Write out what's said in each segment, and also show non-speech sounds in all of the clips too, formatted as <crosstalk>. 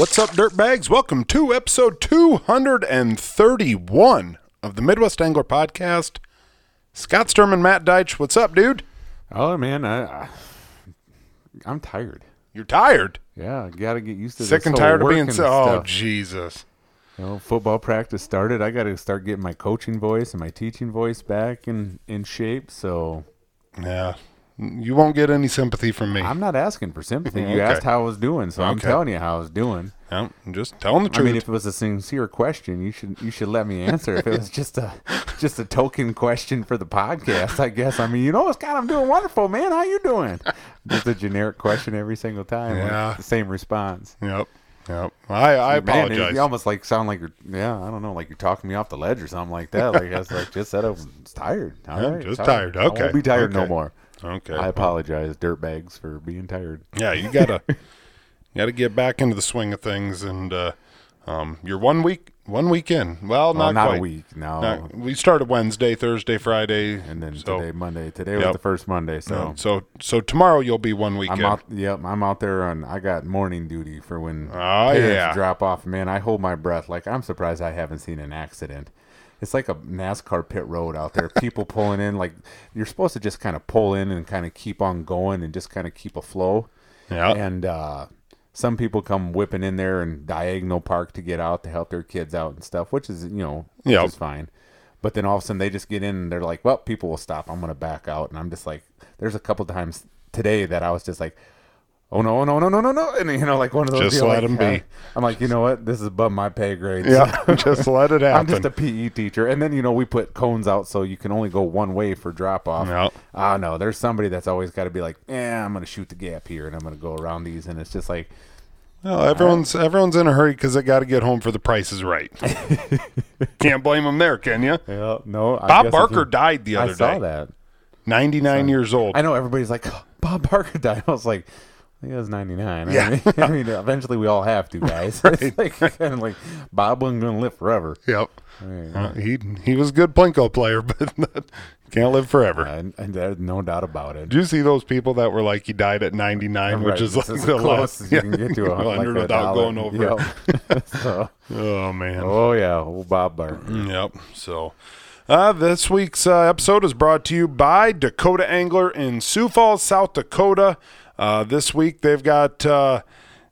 What's up, dirtbags? Welcome to episode 231 of the Midwest Angler Podcast. Scott Sturm and Matt Deitch. What's up, dude? Oh man, I, I I'm tired. You're tired? Yeah, gotta get used to Sick this and tired of being so. Oh. Jesus. You know, football practice started. I got to start getting my coaching voice and my teaching voice back in in shape. So Yeah. You won't get any sympathy from me. I'm not asking for sympathy. You Okay. asked how I was doing, so I'm Okay. telling you how I was doing. I'm just telling the truth. I mean, if it was a sincere question, you should you should let me answer. if it was just a <laughs> just a token question for the podcast, I guess. I mean, you know, Scott, I'm doing wonderful, man. How you doing? Just a generic question every single time. Yeah. the same response. yep. Yep. I, I Man, apologize. you almost like sound like you're, yeah, I don't know, like you're talking me off the ledge or something like that. Like I was like, just said I was tired. All <laughs> Yeah, right, just sorry. tired. I won't be tired no more. Okay. I apologize, dirtbags, for being tired. Yeah, you gotta <laughs> you gotta get back into the swing of things, and uh, um, you're one week one week in. Well, Well, not, not quite. a week, no. No, we started Wednesday, Thursday, Friday, and then so, today, Monday. Today Yep. was the first Monday, so no, so so tomorrow you'll be one week I'm in. out. Yep, I'm out there on. I got morning duty for when Oh, parents yeah. drop off. Man, I hold my breath. Like I'm surprised I haven't seen an accident. It's like a NASCAR pit road out there. People pulling in. Like you're supposed to just kind of pull in and kind of keep on going and just kind of keep a flow. Yeah, And uh, some people come whipping in there and diagonal park to get out to help their kids out and stuff, which is you know is fine. But then all of a sudden they just get in and they're like, "Well, people will stop. I'm gonna back out." And I'm just like, "There's a couple times today that I was just like." Oh no! No! No! No! No! No! And you know, like one of those. Just you're let like, 'em be. uh, I'm like, you know what? This is above my pay grade. yeah. <laughs> just let it happen. <laughs> I'm just a PE teacher, and then you know we put cones out so you can only go one way for drop off. Yep. Ah, no, there's somebody that's always got to be like, yeah, I'm gonna shoot the gap here, and I'm gonna go around these, and it's just like, well, everyone's everyone's in a hurry because they got to get home for the Price is Right. <laughs> Can't blame them there, can you? yeah, no. I Bob Barker you- died the other day. I saw that. 99 years old. I know everybody's like, "Oh, Bob Barker died. I was like. He was 99. I Yeah. mean, <laughs> I mean, eventually we all have to, <laughs> guys. <laughs> It's like, kind of like Bob wasn't going to live forever. Yep. Right. Uh, he he was a good plinko player, but can't live forever. And, and there's no doubt about it. Did you see those people that were like he died at 99, which is this like is the as close last as you can get to a, 100 like without going over. Yep. so, Oh man. oh yeah, old Bob Barker. Yep. So, uh, this week's uh, episode is brought to you by Dakota Angler in Sioux Falls, South Dakota. Uh, this week they've got. Uh,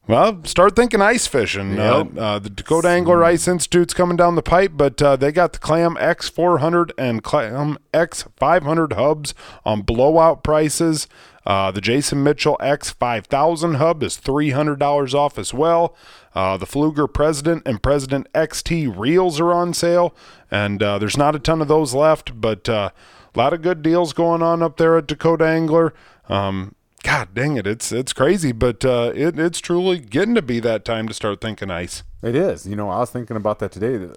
well, start thinking ice fishing. Yep. Uh, uh, the Dakota Angler Ice Institute's coming down the pipe, but uh, they got the Clam X400 and Clam X500 hubs on blowout prices. Uh, the Jason Mitchell X5000 hub is $300 off as well. Uh, the Pflueger President and President XT reels are on sale, and uh, there's not a ton of those left, but uh, a lot of good deals going on up there at Dakota Angler. Um, God dang it, it's it's crazy, but uh, it, it's truly getting to be that time to start thinking ice. It is. You know, I was thinking about that today.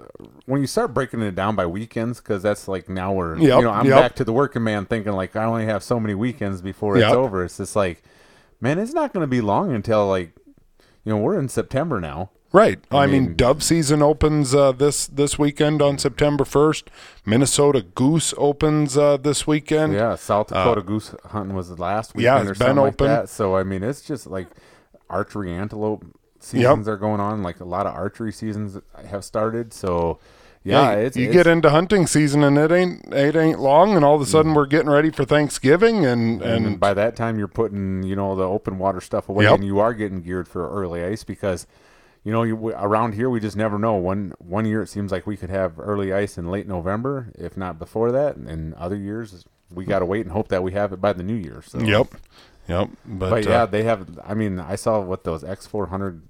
When you start breaking it down by weekends, because that's like now we're, Yep, you know, I'm yep. back to the working man thinking like I only have so many weekends before it's Yep. over. It's just like, man, it's not going to be long until like, you know, we're in September now. Right. I, mean, mean- dove season opens uh, this this weekend on September first. Minnesota goose opens uh, this weekend. Yeah, South Dakota goose hunting was the last weekend yeah, or it's been something like that. So I mean, it's just like archery antelope seasons are going on. Like a lot of archery seasons have started. So yeah, Yeah, it's you it's, get into hunting season and it ain't it ain't long, and all of a sudden we're getting ready for Thanksgiving, and Mm. and, and, by that time you're putting you know the open water stuff away Yep. and you are getting geared for early ice because you know you, around here we just never know one one year it seems like we could have early ice in late november if not before that and other years we got to wait and hope that we have it by the new year so yep, yep. But, but uh, yeah they have i mean i saw what those x400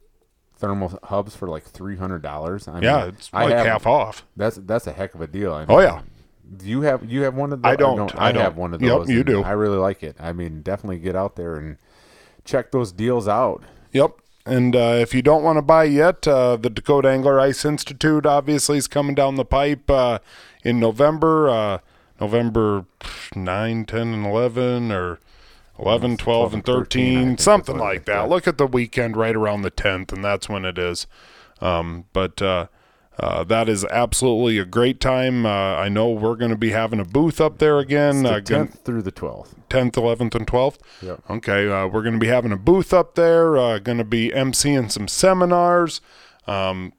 thermal hubs for like $300 I mean, yeah, it's I like have- half off. that's that's a heck of a deal I Oh yeah, do you have you have one of those? I don't. I, I don't. have one of those. Yep, you do. I really like it. I mean, definitely get out there and check those deals out. Yep. And uh, if you don't want to buy yet, uh, the Dakota Angler Ice Institute obviously is coming down the pipe uh, in November, uh, November 9, 10, and 11, or 11, 12, and 12 and 13, 13, something like that. Look at the weekend right around the 10th, and that's when it is. Um, but uh, Uh, that is absolutely a great time. Uh, I know we're going to be having a booth up there again. The Uh, gon- 10th through the 12th. 10th, 11th, and 12th. Yep. Okay, uh, we're going to be having a booth up there. Uh, going to be emceeing some seminars. Um,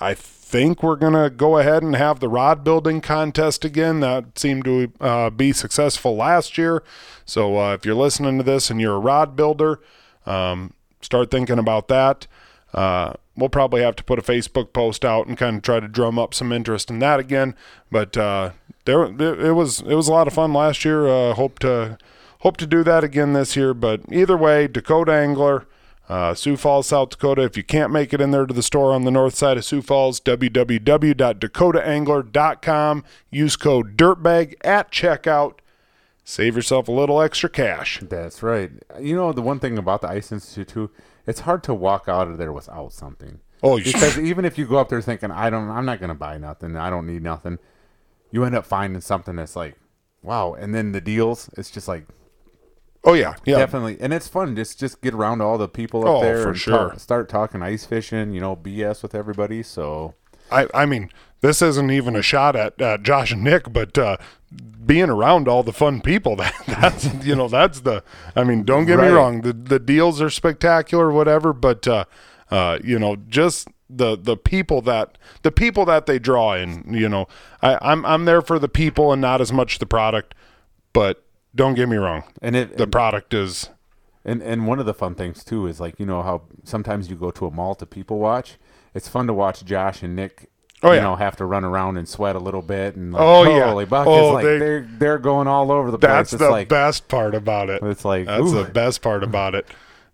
I think we're going to go ahead and have the rod building contest again. That seemed to uh, be successful last year. So uh, if you're listening to this and you're a rod builder, um, start thinking about that. Uh, we'll probably have to put a Facebook post out and kind of try to drum up some interest in that again. But uh, there, it was it was a lot of fun last year. Uh, hope to hope to do that again this year. But either way, Dakota Angler, uh, Sioux Falls, South Dakota. If you can't make it in there to the store on the north side of Sioux Falls, www.dakotaangler.com. Use code DIRTBAG at checkout. Save yourself a little extra cash. That's right. You know, the one thing about the Ice Institute, too, it's hard to walk out of there without something. Oh, you Because even if you go up there thinking, I don't, I'm not going to buy nothing, I don't need nothing, you end up finding something that's like, wow. And then the deals, it's just like, Oh yeah, yeah. definitely. And it's fun. Just just get around all the people up Oh, there for and sure. talk, start talking ice fishing, you know, BS with everybody. So, I, I mean, this isn't even a shot at uh, Josh and Nick, but uh, being around all the fun people, <laughs> that, that's you know, that's the. I mean, don't get me wrong, the the deals are spectacular, whatever, but uh, uh, you know, just the the people that the people that they draw in, you know, I, I'm I'm there for the people and not as much the product, but don't get me wrong, and it, the product is. And and one of the fun things too is like you know how sometimes you go to a mall to people watch. It's fun to watch Josh and Nick. Oh, you know, have to run around and sweat a little bit and like, Oh, yeah. holy buckets, Oh, like they- are they're going all over the place. That's it's the like best part about it. it's like, That's ooh. the best part <laughs> about it.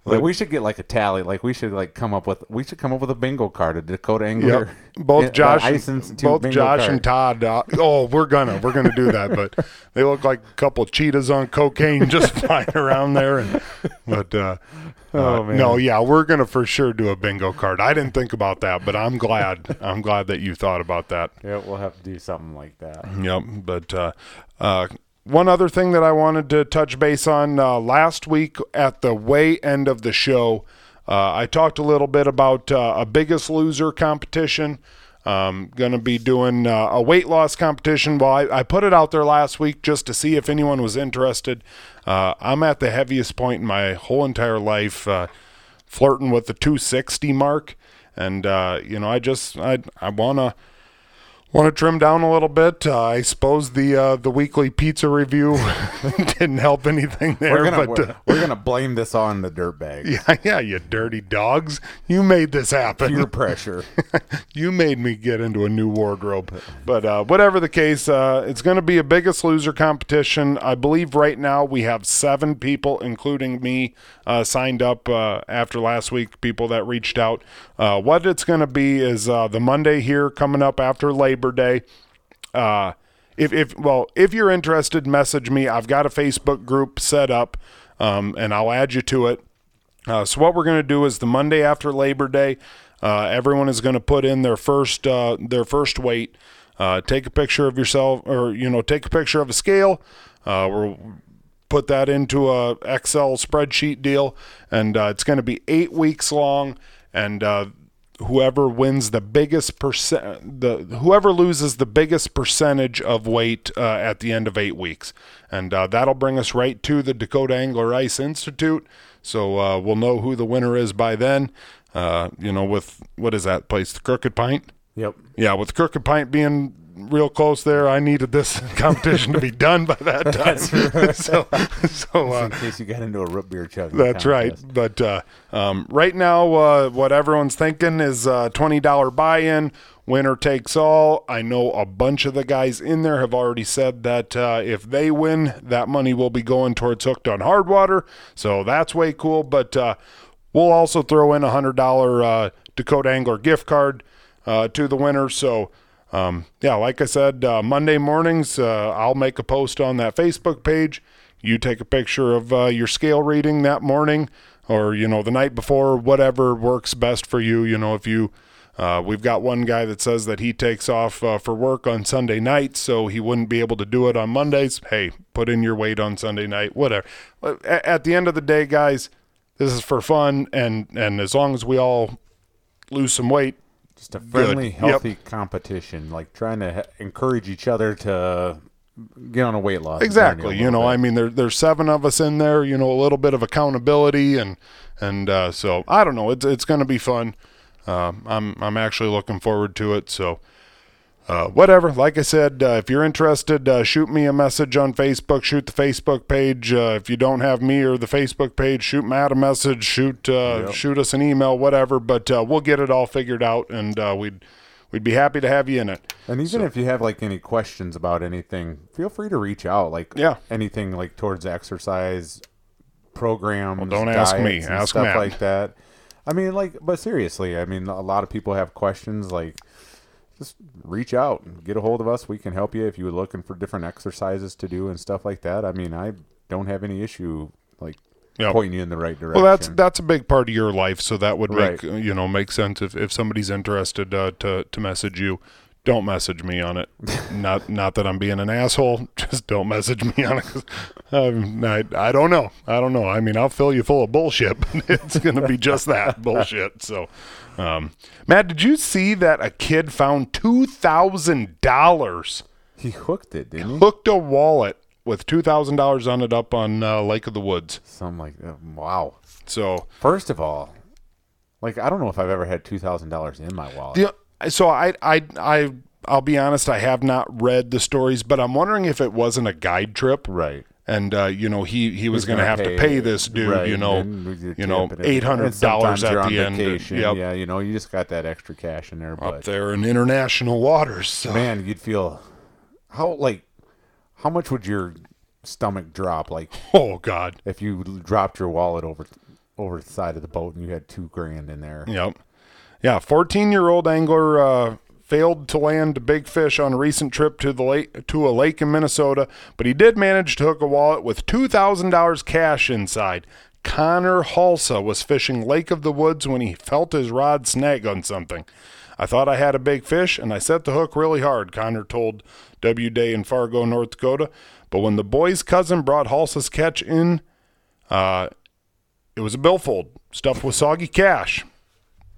like we should get like a tally. Like we should like come up with we should come up with a bingo card, a Dakota Angler. Yep. Both <laughs> Josh, Institute both Josh card. and Todd. Uh, oh, we're gonna we're gonna do that, but they look like a couple of cheetahs on cocaine just <laughs> flying around there. And but uh, Oh, uh, man. no, yeah, we're gonna for sure do a bingo card. I didn't think about that, but I'm glad. <laughs> I'm glad that you thought about that. Yeah, we'll have to do something like that. Yep. But uh, uh, one other thing that I wanted to touch base on uh, last week at the way end of the show, uh, I talked a little bit about uh, a biggest loser competition. Um, going to be doing uh, a weight loss competition. Well, I, I put it out there last week just to see if anyone was interested. Uh, I'm at the heaviest point in my whole entire life, uh, flirting with the 260 mark, and uh, you know, I just I I wanna Want to trim down a little bit? Uh, I suppose the uh, the weekly pizza review <laughs> didn't help anything there. We're gonna but we're, uh, we're gonna blame this on the dirt bag. <laughs> yeah, yeah, you dirty dogs! You made this happen. Peer <laughs> pressure. you made me get into a new wardrobe. But uh, whatever the case, uh, it's going to be a biggest loser competition. I believe right now we have seven people, including me, uh, signed up uh, after last week. People that reached out. Uh, what it's going to be is uh, the Monday here coming up after Labor Day. Uh, if, if well, if you're interested, message me. I've got a Facebook group set up, um, and I'll add you to it. Uh, so what we're going to do is the Monday after Labor Day, uh, everyone is going to put in their first uh, their first weight. Uh, take a picture of yourself, or you know, take a picture of a scale. Uh, we'll put that into a Excel spreadsheet deal, and uh, it's going to be eight weeks long. And whoever wins the biggest percent, the whoever loses the biggest percentage of weight uh, at the end of eight weeks, and uh, that'll bring us right to the Dakota Angler Ice Institute. So uh, we'll know who the winner is by then. Uh, you know, with what is that place, the Crooked Pint? yep. Yeah, with Crooked Pint being real close there, I needed this <laughs> competition to be done by that <laughs> time. <laughs> so, so uh, In case you got into a root beer chug. that's right. But uh, um, right now, uh, what everyone's thinking is uh, twenty dollar buy-in, winner takes all. I know a bunch of the guys in there have already said that uh, if they win, that money will be going towards Hooked on Hard Water. So that's way cool. But uh, we'll also throw in a hundred dollar uh, Dakota Angler gift card uh, to the winner. So. Um, yeah, like I said, uh, Monday mornings, uh, I'll make a post on that Facebook page. You take a picture of uh, your scale reading that morning or, you know, the night before, whatever works best for you. You know, if you, uh, we've got one guy that says that he takes off uh, for work on Sunday night, so he wouldn't be able to do it on Mondays. Hey, put in your weight on Sunday night, whatever. At the end of the day, guys, this is for fun, and, and as long as we all lose some weight, Just a friendly, Yep. healthy competition, like trying to he- encourage each other to get on a weight loss. Exactly. You know, bit. I mean, there, there's seven of us in there. You know, a little bit of accountability, and and uh, so I don't know. It's it's going to be fun. Um, I'm I'm actually looking forward to it. So. Uh, whatever. Like I said, uh, if you're interested, uh, shoot me a message on Facebook. Shoot the Facebook page. Uh, if you don't have me or the Facebook page, shoot Matt a message. Shoot uh, Yep. shoot us an email. Whatever. But uh, we'll get it all figured out, and uh, we'd we'd be happy to have you in it. And even if you have like any questions about anything, feel free to reach out. Like Yeah. anything like towards exercise programs. don't ask me, ask stuff Matt. like that. I mean, like, but seriously, I mean, a lot of people have questions. Like, just reach out and get a hold of us. We can help you if you're looking for different exercises to do and stuff like that. I mean, I don't have any issue like Yeah. pointing you in the right direction. Well, that's that's a big part of your life, so that would make Right. you know make sense if, if somebody's interested uh, to to message you. Don't message me on it. <laughs> not not that I'm being an asshole. <laughs> Just don't message me on it. <laughs> Um, I I don't know. I don't know. I mean, I'll fill you full of bullshit. But it's gonna be just that bullshit. So, um, Matt, did you see that a kid found two thousand dollars he hooked it, didn't he? hooked a wallet with two thousand dollars on it up on uh, Lake of the Woods? Something like that. Wow. So First of all, like I don't know if I've ever had two thousand dollars in my wallet. The, so I, I, I, I'll be honest. I have not read the stories, but I'm wondering if it wasn't a guide trip, Right. And uh, you know he he was going to gonna have to pay this dude, right, you know, and with your you know, tip and everything. eight hundred dollars at the end. Vacation. Yep, Yeah, you know, you just got that extra cash in there, up but there in international waters. So. man, you'd feel how like how much would your stomach drop like <laughs> Oh God. if you dropped your wallet over over the side of the boat and you had two grand in there? Yep. Yeah, 14 year old angler uh, failed to land a big fish on a recent trip to the lake to a lake in Minnesota, but he did manage to hook a wallet with $2,000 cash inside. Connor Halsa was fishing Lake of the Woods when he felt his rod snag on something. I thought I had a big fish and I set the hook really hard, Connor told WDAY in Fargo, North Dakota. But when the boy's cousin brought Halsa's catch in, uh, it was a billfold stuffed with soggy cash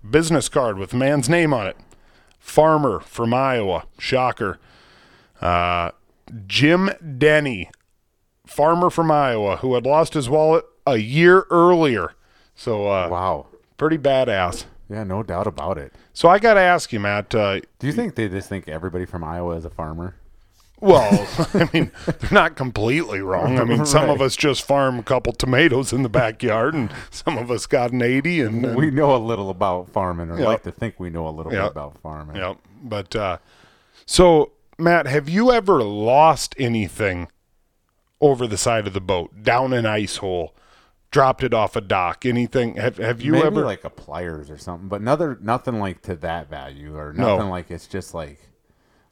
business card with man's name on it. Farmer from Iowa. Shocker. Uh, Jim Denny, farmer from Iowa, who had lost his wallet a year earlier. So, uh, Wow. pretty badass. Yeah, no doubt about it. So, I got to ask you, Matt. Uh, Do you think they just think everybody from Iowa is a farmer? Well, <laughs> I mean, they're not completely wrong. I mean, some of us just farm a couple tomatoes in the backyard, and some of us got an 80. And, and we know a little about farming, or Yep. like to think we know a little Yep. bit about farming. Yep. But uh, so, Matt, have you ever lost anything over the side of the boat, down an ice hole, dropped it off a dock? Anything? Have Have you Maybe ever? like a pliers or something, but another nothing like to that value or No. nothing like it's just like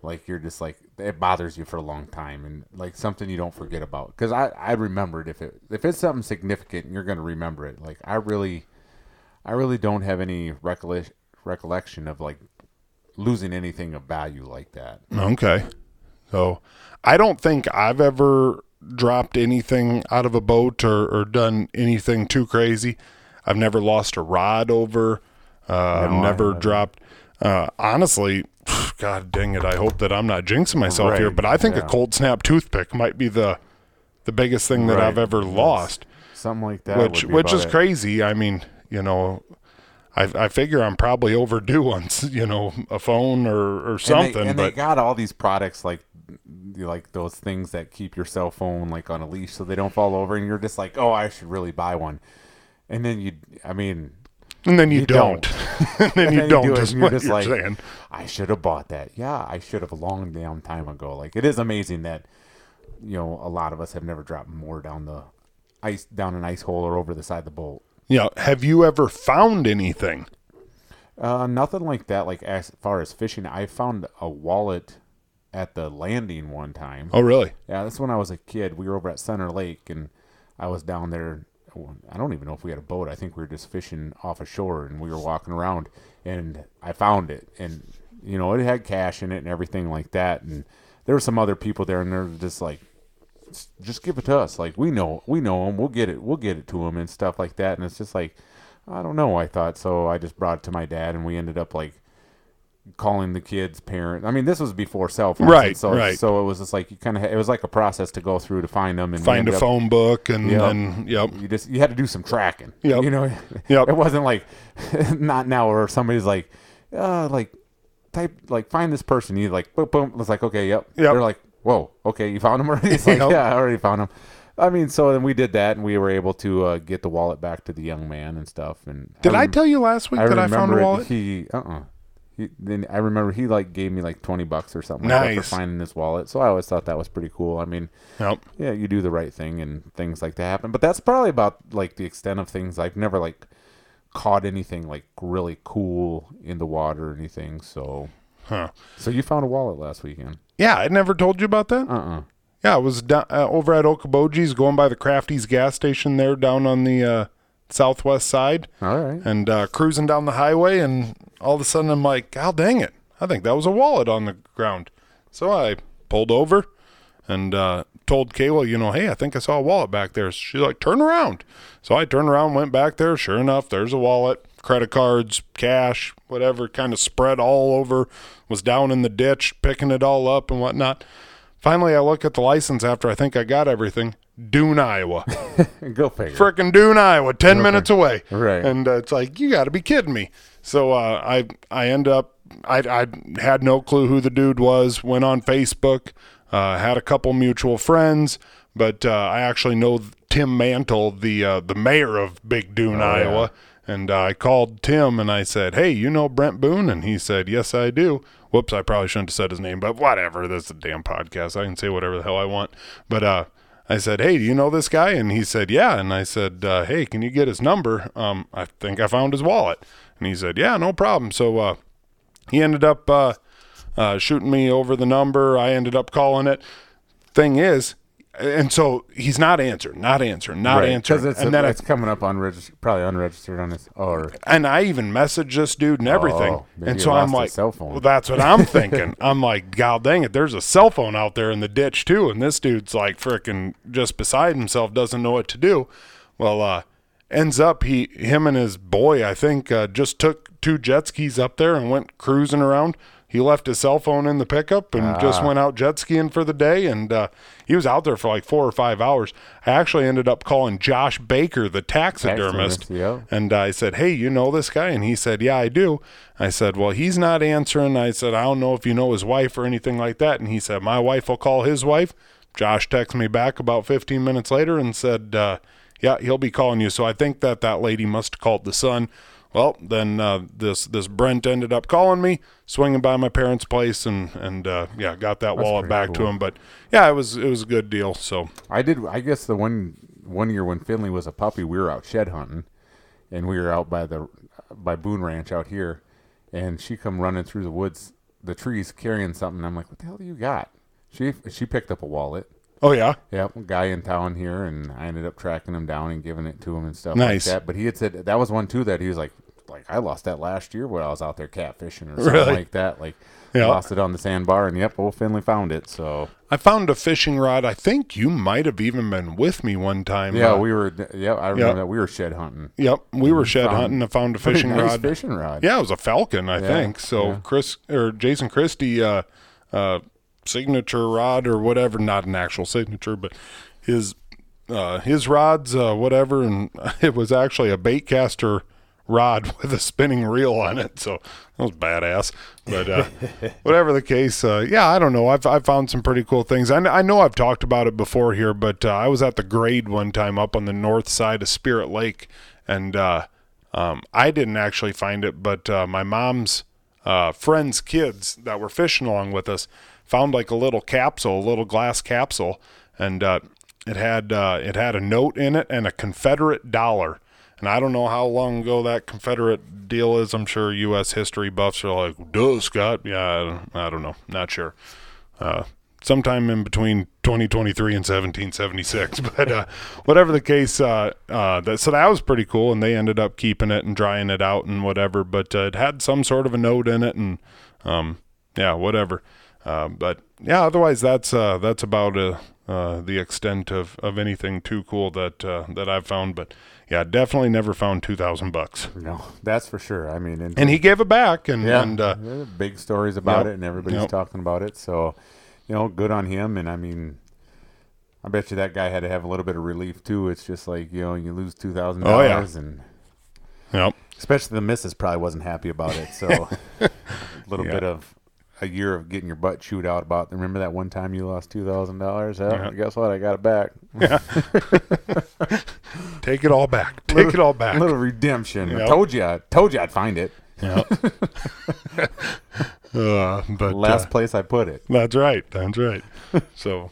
like you're just like it bothers you for a long time and like something you don't forget about. Because I I remembered if it if it's something significant, you're gonna remember it. Like I really I really don't have any recollection recollection of like losing anything of value like that. okay. So, I don't think I've ever dropped anything out of a boat or, or done anything too crazy. I've never lost a rod over. Uh, I've No, I never dropped. Uh, honestly, <sighs> God dang it! I hope that I'm not jinxing myself here, but I think a cold snap toothpick might be the the biggest thing that I've ever yes. lost. Something like that. which which is it. crazy. I mean, you know, I I figure I'm probably overdue on you know a phone or or And they- something, And they, got all these products like like those things that keep your cell phone like on a leash so they don't fall over, and you're just like, oh, I should really buy one. And then you, I mean, and then you, you don't, <laughs> and then and you then don't. do it, is you're what just you're like, saying. I should have bought that. Yeah, I should have a long damn time ago. Like it is amazing that you know a lot of us have never dropped more down the ice down an ice hole or over the side of the boat. Yeah. Have you ever found anything? Uh, nothing like that. Like as far as fishing, I found a wallet at the landing one time. Oh, really? Yeah, that's when I was a kid. We were over at Center Lake, and I was down there. I don't even know if we had a boat. I think we were just fishing off a shore, and we were walking around, and I found it, and you know it had cash in it and everything like that. And there were some other people there, and they're just like, "Just give it to us. Like we know, we know them. We'll get it. We'll get it to them and stuff like that." And it's just like, I don't know. I thought so. I just brought it to my dad, and we ended up like calling the kids' parent. I mean, this was before cell phones, Right, So right. so it was just like you kind of it was like a process to go through to find them and Find a up- phone book and, Yep. and yep. You just you had to do some tracking. <laughs> Yep. You know, Yep. it wasn't like <laughs> not now where somebody's like, uh, like type like find this person. You like boom boom. It's like okay, yep. Yep. They're like, whoa, okay, you found him already. <laughs> It's like Yep. yeah, I already found him. I mean, so then we did that, and we were able to uh, get the wallet back to the young man and stuff. And Did I rem- tell you last week that I found a wallet? He uh uh He, then I remember he like gave me like twenty bucks or something like that for finding this wallet. So I always thought that was pretty cool. I mean, Yep. yeah, you do the right thing and things like that happen. But that's probably about like the extent of things. I've never like caught anything like really cool in the water or anything. So, Huh. so you found a wallet last weekend? Yeah, I never told you about that. Uh uh Yeah, I was down, uh, over at Okoboji's, going by the Crafty's gas station there down on the uh, southwest side, All right. and uh, cruising down the highway, and all of a sudden I'm like, "God dang it! I think that was a wallet on the ground." So I pulled over and uh, told Kayla, you know, hey, I think I saw a wallet back there. She's like, turn around. So I turned around, went back there. Sure enough, there's a wallet, credit cards, cash, whatever, kind of spread all over. Was down in the ditch, picking it all up and whatnot. Finally, I look at the license after I think I got everything. Dune, Iowa. <laughs> Go figure. Frickin' Dune, Iowa, 10 minutes away. Right. And uh, it's like, you got to be kidding me. So uh, I I end up, I, I had no clue who the dude was, went on Facebook, uh, had a couple mutual friends, but uh, I actually know Tim Mantle, the, uh, the mayor of Big Dune, Iowa. And uh, I called Tim and I said, Hey, you know Brent Boone? And he said, Yes, I do. Whoops, I probably shouldn't have said his name, but whatever. This is a damn podcast. I can say whatever the hell I want. But uh, I said, Hey, do you know this guy? And he said, Yeah. And I said, uh, Hey, can you get his number? Um, I think I found his wallet. And he said, Yeah, no problem. So uh, he ended up uh, uh, shooting me over the number. I ended up calling it. Thing is, and so he's not answering, not answering, not answering. Because it's, and then I it's coming up unregistered, probably unregistered on his or and I even messaged this dude and everything. Oh, and so I'm like, cell phone. well, that's what I'm <laughs> thinking. I'm like, God dang it, there's a cell phone out there in the ditch too, and this dude's like freaking just beside himself, doesn't know what to do. Well, uh, ends up he, him and his boy, I think, uh, just took two jet skis up there and went cruising around. He left his cell phone in the pickup and Ah. just went out jet skiing for the day. And uh, he was out there for like four or five hours. I actually ended up calling Josh Baker, the taxidermist. Taxidermist, yeah. And I said, Hey, you know this guy? And he said, Yeah, I do. I said, Well, he's not answering. I said, I don't know if you know his wife or anything like that. And he said, My wife will call his wife. Josh texted me back about 15 minutes later and said, uh, Yeah, he'll be calling you. So I think that that lady must have called the son. Well, then uh, this this Brent ended up calling me, swinging by my parents' place, and and uh, yeah, got that wallet pretty back to him. But yeah, it was it was a good deal. So I did. I guess the one one year when Finley was a puppy, we were out shed hunting, and we were out by the by Boone Ranch out here, and she come running through the woods, the trees, carrying something. I'm like, "What the hell do you got?" She she picked up a wallet. Oh yeah, Yep, guy in town here, and I ended up tracking him down and giving it to him and stuff Nice. like that. But he had said that was one too that he was like, like I lost that last year when I was out there catfishing or something Really? like that. Like, Yeah. lost it on the sandbar, and yep, old Finley found it. So I found a fishing rod. I think you might have even been with me one time. yeah, uh, we were. Yeah, I remember Yeah. that we were shed hunting. Yep, we were shed Found- hunting. I found a fishing nice rod. fishing rod. Yeah, it was a falcon, I Yeah, think. So yeah. Chris or Jason Christie, uh, uh, signature rod or whatever, not an actual signature, but his uh, his rods, uh, whatever, and <laughs> it was actually a bait caster rod <laughs> with a spinning reel on it. So that was badass. But uh, <laughs> whatever the case, uh, yeah, I don't know. I've I found some pretty cool things. I, I know I've talked about it before here, but uh, I was at the grade one time up on the north side of Spirit Lake, and uh, um, I didn't actually find it, but uh, my mom's uh, friends' kids that were fishing along with us found like a little capsule, a little glass capsule, and uh, it had uh, it had a note in it and a Confederate dollar. And I don't know how long ago that Confederate deal is. I'm sure U.S. history buffs are like, "Duh, Scott." Yeah, I don't, know, not sure. Uh, sometime in between 2023 and 1776. <laughs> But uh, whatever the case, uh, uh, that, so that was pretty cool, and they ended up keeping it and drying it out and whatever. But uh, it had some sort of a note in it, and um, yeah, whatever. Uh, but yeah, otherwise that's uh, that's about uh, uh, the extent of, of anything too cool that uh, that I've found. But yeah, definitely never found two thousand bucks. No, that's for sure. I mean, and, And he gave it back, and yeah, and uh, big stories about Yep. it, and everybody's Yep. talking about it. So, you know, good on him. And I mean, I bet you that guy had to have a little bit of relief too. It's just like you know, you lose two thousand Oh, yeah. dollars, and yep. especially the missus probably wasn't happy about it. So, a <laughs> little Yeah. bit of a year of getting your butt chewed out about. Remember that one time you lost two thousand dollars? Yeah. guess what? I got it back. Yeah. <laughs> Take it all back. Take it all A back. little redemption. I told you. I told you I'd find it. Yep. <laughs> uh, but Last uh, place I put it. That's right. That's right. <laughs> so,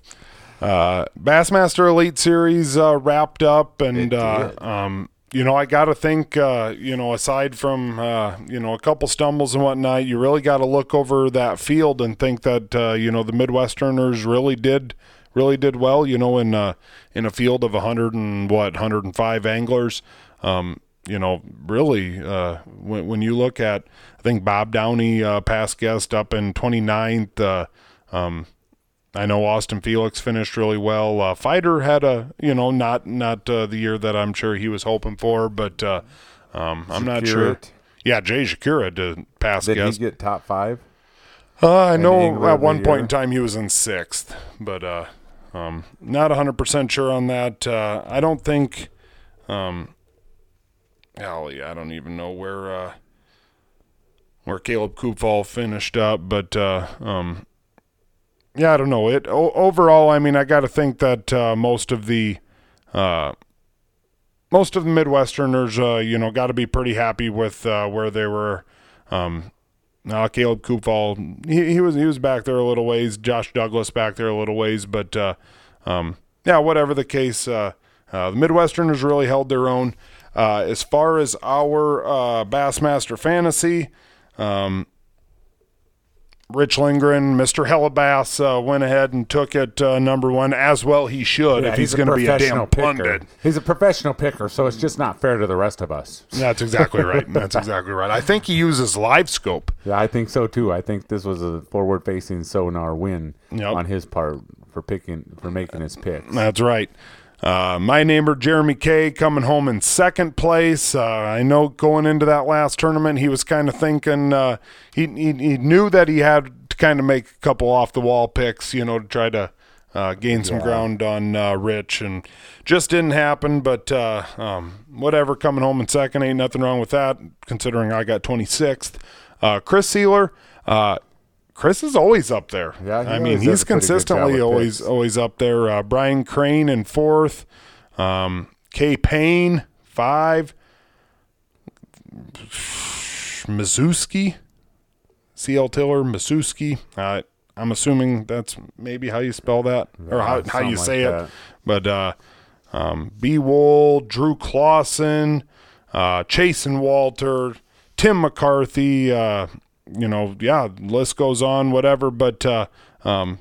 uh, Bassmaster Elite Series uh, wrapped up, and uh, um, you know, I got to think, uh, you know, aside from uh, you know a couple stumbles and whatnot, you really got to look over that field and think that uh, you know the Midwesterners really did really did well. You know, in uh, in a field of hundred and what hundred and five anglers. Um, you know, really, uh, when, when you look at, I think Bob Downey, uh, past guest, up in 29th. Uh, um, I know Austin Felix finished really well. Uh, Feider had a, you know, not not uh, the year that I'm sure he was hoping for, but uh, um, I'm not sure. Yeah, Jay Przekurat did pass Did guest. he get top five? Uh, I know at one point Year? in time he was in sixth, but uh, um, not 100% sure on that. Uh, I don't think. Um, golly, I don't even know where uh, where Caleb Kuphall finished up, but uh, um, yeah, I don't know. It o- overall, I mean, I got to think that uh, most of the uh, most of the Midwesterners, uh, you know, got to be pretty happy with uh, where they were. Um, now Caleb Kuphall, he, he was he was back there a little ways. Josh Douglas back there a little ways, but uh, um, yeah, whatever the case, uh, the Midwesterners really held their own. As far as our Bassmaster fantasy, um, Rich Lindgren, Mr. Hellabass, uh, went ahead and took it uh, number one, as well he should if he's, a going to be a damn picker. pundit. He's a professional picker, so it's just not fair to the rest of us. That's exactly right. That's exactly right. I think he uses LiveScope. <laughs> Yeah, I think so too. I think this was a forward-facing sonar win Yep. on his part for picking for making his picks. That's right. Uh, my neighbor Jeremy Kay coming home in second place. Uh, I know going into that last tournament, he was kind of thinking uh, he, he he knew that he had to kind of make a couple off the wall picks, you know, to try to uh, gain some Yeah. ground on uh, Rich, and just didn't happen. But uh, um, whatever, coming home in second ain't nothing wrong with that, considering I got 26th. Uh, Chris Sealer. Chris is always up there. Yeah, he I mean he's a pretty good job consistently always picks. always up there. Uh, Brian Crane in fourth, um, Kay Payne five, Mizuski, CL Tiller Mizuski. Uh, I'm assuming that's maybe how you spell that or how, how you say like it. But uh, um, B. Wool, Drew Clausen, uh, Chasen Walter, Tim McCarthy. Uh, you know, yeah, list goes on, whatever. But uh, um,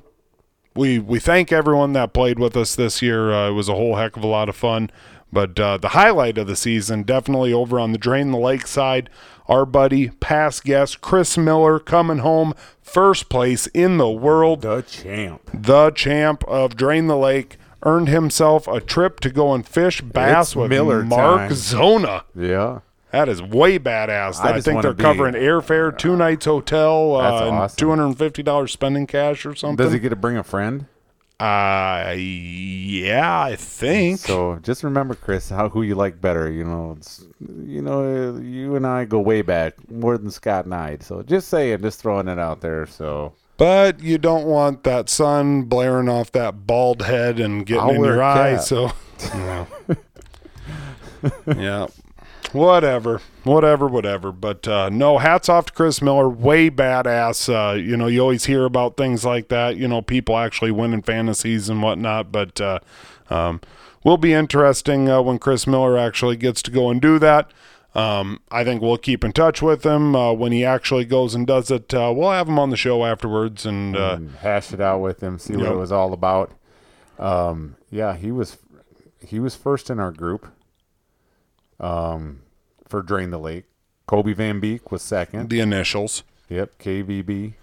we we thank everyone that played with us this year. Uh, it was a whole heck of a lot of fun. But uh, the highlight of the season, definitely over on the Drain the Lake side, our buddy, past guest Chris Miller, coming home first place in the world The champ. the champ of Drain the Lake, earned himself a trip to go and fish bass It's with Miller Mark time. Zona. Yeah. That is way badass. I I, think they're be- covering airfare, two nights hotel, uh, awesome. two hundred and fifty dollars spending cash or something. Does he get to bring a friend? Uh, yeah, I think. So just remember, Chris, how who you like better. You know, it's, you know, you and I go way back, more than Scott and I. So just saying, just throwing it out there. So But you don't want that sun blaring off that bald head and getting I'll in your eye. So, <laughs> <laughs> yeah. Whatever, whatever, whatever. But uh, no, hats off to Chris Miller. Way badass. Uh, you know, you always hear about things like that. You know, people actually winning fantasies and whatnot. But uh, um, will be interesting uh, when Chris Miller actually gets to go and do that. Um, I think we'll keep in touch with him uh, when he actually goes and does it. Uh, we'll have him on the show afterwards, and uh, and hash it out with him, see what Yep. it was all about. Um, yeah, he was he was first in our group. Um, for drain the lake, Kobe Van Beek was second. the initials. Yep, KVB.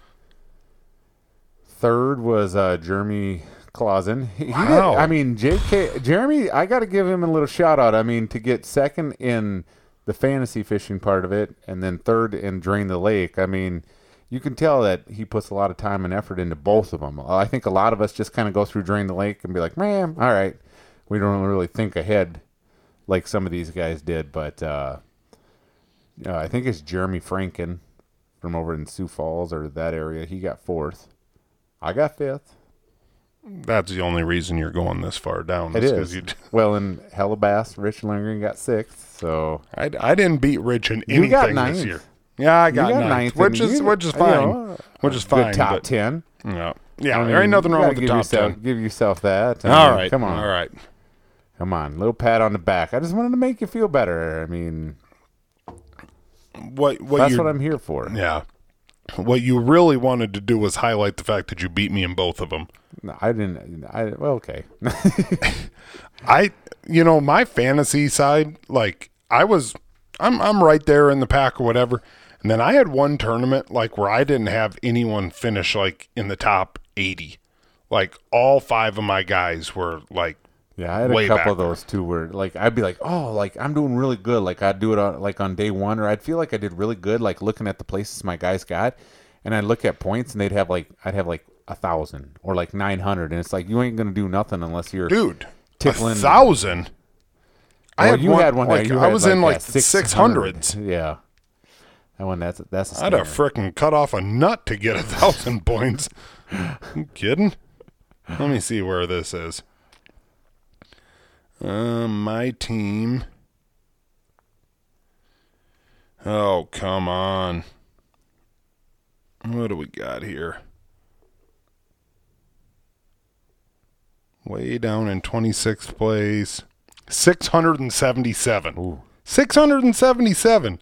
Third was uh, Jeremy Clausen. He, he did- Wow. I mean, J.K. Jeremy, I got to give him a little shout out. I mean, to get second in the fantasy fishing part of it, and then third in drain the lake. I mean, you can tell that he puts a lot of time and effort into both of them. I think a lot of us just kind of go through drain the lake and be like, man, all right, we don't really think ahead like some of these guys did. But uh, uh, I think it's Jeremy Franken from over in Sioux Falls or that area. He got fourth. I got fifth. That's the only reason you're going this far down. It is. You, <laughs> well, in Hellabass, Rich Lindgren got sixth. So I, I didn't beat Rich in You got anything ninth. this year. Yeah, I got, you got ninth, ninth, which is you- which is you fine. know, which is fine. top but- ten. Yeah, yeah. I there ain't nothing wrong with the top yourself, ten. Give yourself that. All mean, right, come on, all right. Come on, little pat on the back. I just wanted to make you feel better. I mean, What what that's what I'm here for. yeah. What you really wanted to do was highlight the fact that you beat me in both of them. No, I didn't. I well, okay. <laughs> I you know my fantasy side like I was I'm I'm right there in the pack or whatever. And then I had one tournament like where I didn't have anyone finish like in the top 80. Like all five of my guys were like Yeah, I had a couple of those too, where like I'd be like, oh, like I'm doing really good. Like I'd do it on like on day one, or I'd feel like I did really good, like looking at the places my guys got, and I'd look at points, and they'd have like I'd have like a thousand or like nine hundred, and it's like you ain't gonna do nothing unless you're dude, Tickling- a thousand. I Well, had you one, had one. like I was in like six hundreds. Yeah, that one. That's that's. A I'd have frickin' cut off a nut to get a thousand <laughs> points. Kidding? Let me see where this is. Um, my team. Oh, come on. What do we got here? Way down in 26th place. 677. Ooh, 677.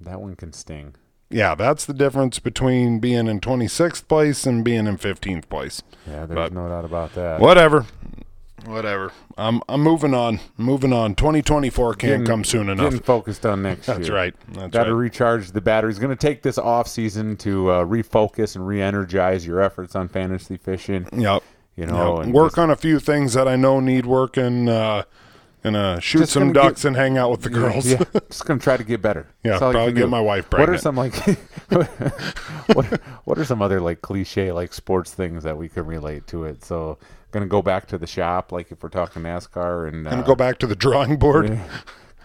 that one can sting. Yeah, that's the difference between being in 26th place and being in 15th place. Yeah, there's But- no doubt about that. Whatever. Whatever. I'm I'm moving on. Moving on. 2024 can't Getting- come soon enough. Getting focused on next <laughs> year. That's right. That's Got to right. recharge the batteries. Going to take this off season to uh, refocus and re-energize your efforts on fantasy fishing. Yep. You know, Yep. and Work just- on a few things that I know need work and uh and uh shoot some gonna get- ducks and hang out with the <laughs> girls. Yeah, just gonna try to get better. <laughs> Yeah, That's probably get do. my wife pregnant. What are some like what, what are some other like cliche like sports things that we can relate to it? So gonna go back to the shop, like if we're talking NASCAR, and And uh, go back to the drawing board. yeah,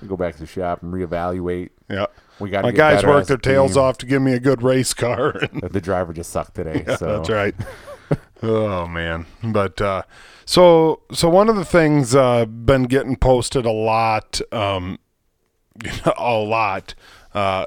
go back to the shop and reevaluate. Yeah. We got My get guys better work their tails team. off to give me a good race car. <laughs> The driver just sucked today. so That's right. <laughs> oh man. But uh so so one of the things uh been getting posted a lot um <laughs> a lot uh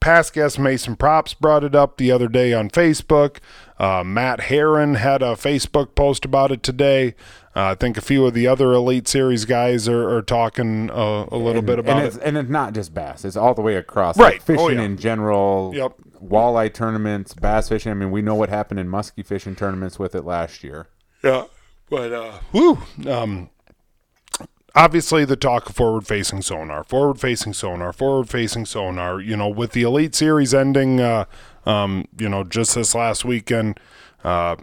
past guest Mason Props brought it up the other day on Facebook. Uh, Matt Herren had a Facebook post about it today. Uh, I think a few of the other Elite Series guys are, are talking uh, a little and, bit about and it. and it's not just bass; it's all the way across. Right. Like fishing Oh, yeah. in general. Yep. Walleye tournaments, bass fishing. I mean, we know what happened in muskie fishing tournaments with it last year. Yeah, but uh, whoo, um, obviously the talk of forward facing sonar, forward facing sonar, forward facing sonar. You know, with the Elite Series ending, uh, um, you know, just this last weekend, uh,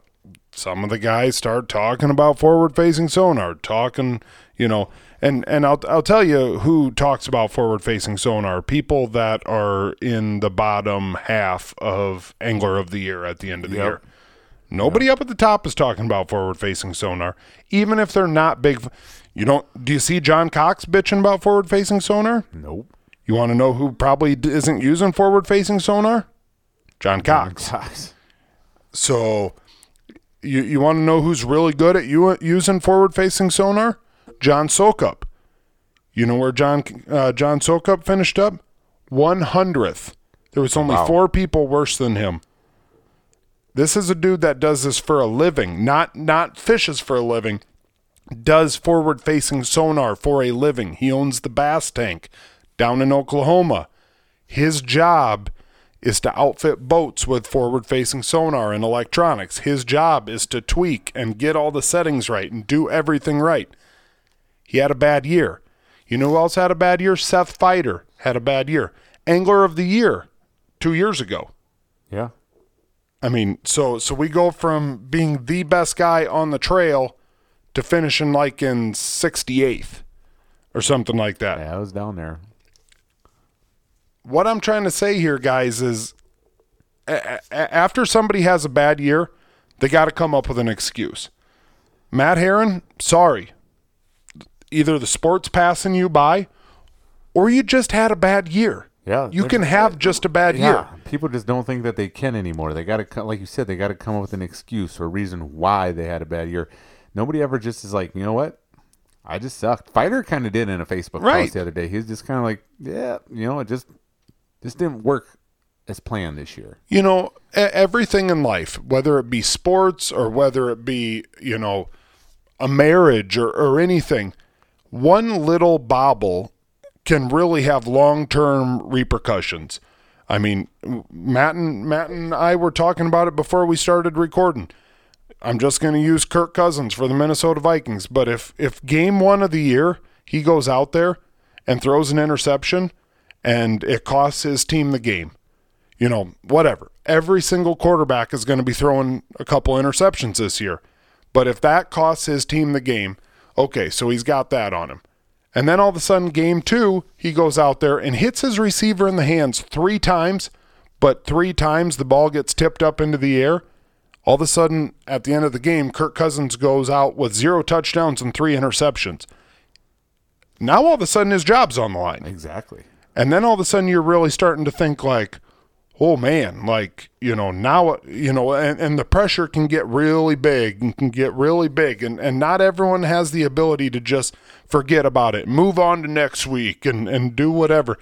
some of the guys start talking about forward facing sonar, talking, you know. And, and I'll, I'll tell you who talks about forward facing sonar people that are in the bottom half of angler of the year at the end of the Yep. year Nobody up at the top is talking about forward facing sonar, even if they're not big. You don't. Do you see John Cox bitching about forward facing sonar? Nope. You want to know who probably isn't using forward facing sonar? John Cox. Gosh. So, you you want to know who's really good at you using forward facing sonar? John Soukup. You know where John uh, John Soukup finished up? One hundredth. There was only Wow. four people worse than him. This is a dude that does this for a living, not not fishes for a living. Does forward facing sonar for a living. He owns the bass tank down in Oklahoma. His job is to outfit boats with forward facing sonar and electronics. His job is to tweak and get all the settings right and do everything right. He had a bad year. You know who else had a bad year? Seth Feider had a bad year. Angler of the year two years ago. Yeah. I mean, so so we go from being the best guy on the trail to finishing like in 68th or something like that. Yeah, I was down there. What I'm trying to say here, guys, is a- a- after somebody has a bad year, they got to come up with an excuse. Matt Herren, sorry. Either the sport's passing you by or you just had a bad year. Yeah, You can have just a bad Yeah, year. people just don't think that they can anymore. They got to, like you said, they got to come up with an excuse or a reason why they had a bad year. Nobody ever just is like, you know what? I just sucked. Feider kind of did in a Facebook Right. post the other day. He was just kind of like, yeah, you know, it just just didn't work as planned this year. you know everything in life whether it be sports or whether it be you know a marriage or, or anything one little bobble can really have long-term repercussions i mean matt and matt and i were talking about it before we started recording i'm just going to use kirk cousins for the minnesota vikings but if if game one of the year he goes out there and throws an interception and it costs his team the game you know, whatever. Every single quarterback is going to be throwing a couple interceptions this year. But if that costs his team the game, okay, so he's got that on him. And then all of a sudden, game two, he goes out there and hits his receiver in the hands three times, but three times the ball gets tipped up into the air. All of a sudden, at the end of the game, Kirk Cousins goes out with zero touchdowns and three interceptions. Now all of a sudden, his job's on the line. Exactly. And then all of a sudden you're really starting to think like, oh man, like, you know, now, you know, and, and the pressure can get really big and can get really big. And, and not everyone has the ability to just forget about it, move on to next week and, and do whatever.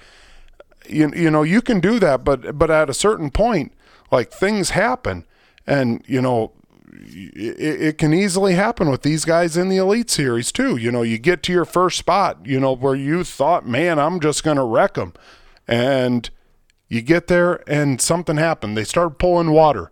You, you know, you can do that, but, but at a certain point, like things happen and, you know, it, it can easily happen with these guys in the elite series too. You know, you get to your first spot, you know, where you thought, man, I'm just going to wreck them. And you get there and something happened. They start pulling water.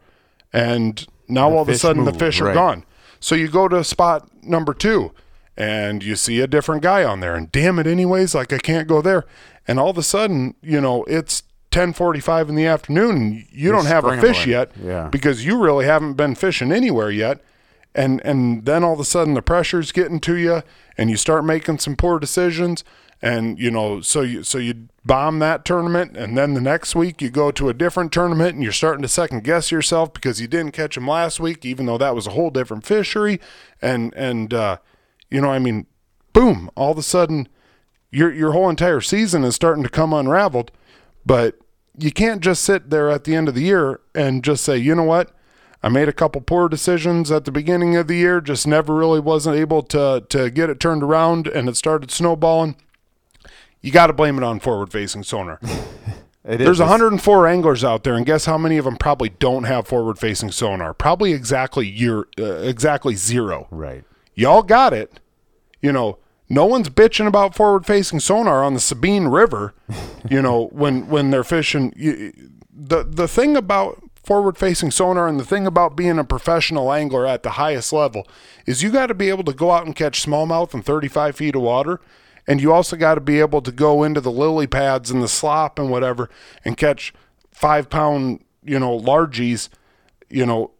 And now The all of a fish sudden the move, fish are right. gone. So you go to spot number two and you see a different guy on there. And damn it, anyways, like I can't go there. And all of a sudden, you know, it's 1045 in the afternoon and you You're don't have a fish yet Yeah. because you really haven't been fishing anywhere yet. And and then all of a sudden the pressure's getting to you and you start making some poor decisions and you know so you so you bomb that tournament and then the next week you go to a different tournament and you're starting to second guess yourself because you didn't catch them last week even though that was a whole different fishery. And and uh you know I mean boom all of a sudden your your whole entire season is starting to come unraveled. But you can't just sit there at the end of the year and just say, you know what? I made a couple poor decisions at the beginning of the year, just never really wasn't able to to get it turned around and it started snowballing. You got to blame it on forward facing sonar. <laughs> There's It's- 104 anglers out there, and guess how many of them probably don't have forward facing sonar? Probably exactly year, uh, exactly zero. Right. Y'all got it. You know, no one's bitching about forward facing sonar on the Sabine River. You know, <laughs> when when they're fishing. You, the the thing about forward facing sonar and the thing about being a professional angler at the highest level is you got to be able to go out and catch smallmouth in 35 feet of water. And you also got to be able to go into the lily pads and the slop and whatever and catch five pound, you know, largies, you know,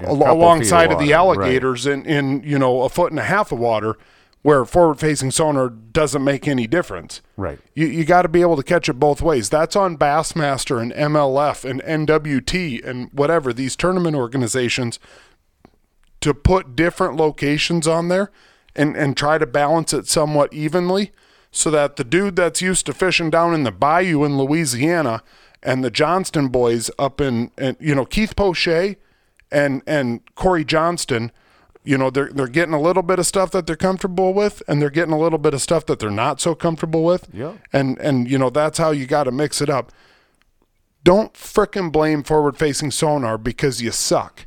al- alongside of of the water, right. alligators in, in you know a foot and a half of water where forward facing sonar doesn't make any difference Right. you, you got to be able to catch it both ways that's on bassmaster and mlf and nwt and whatever these tournament organizations to put different locations on there and, and try to balance it somewhat evenly so that the dude that's used to fishing down in the bayou in Louisiana and the Johnston boys up in, and you know, Keith Poche and, and Cory Johnston, you know, they're, they're getting a little bit of stuff that they're comfortable with and they're getting a little bit of stuff that they're not so comfortable with. Yeah. And, and, you know, that's how you got to mix it up. Don't frickin' blame forward facing sonar because you suck.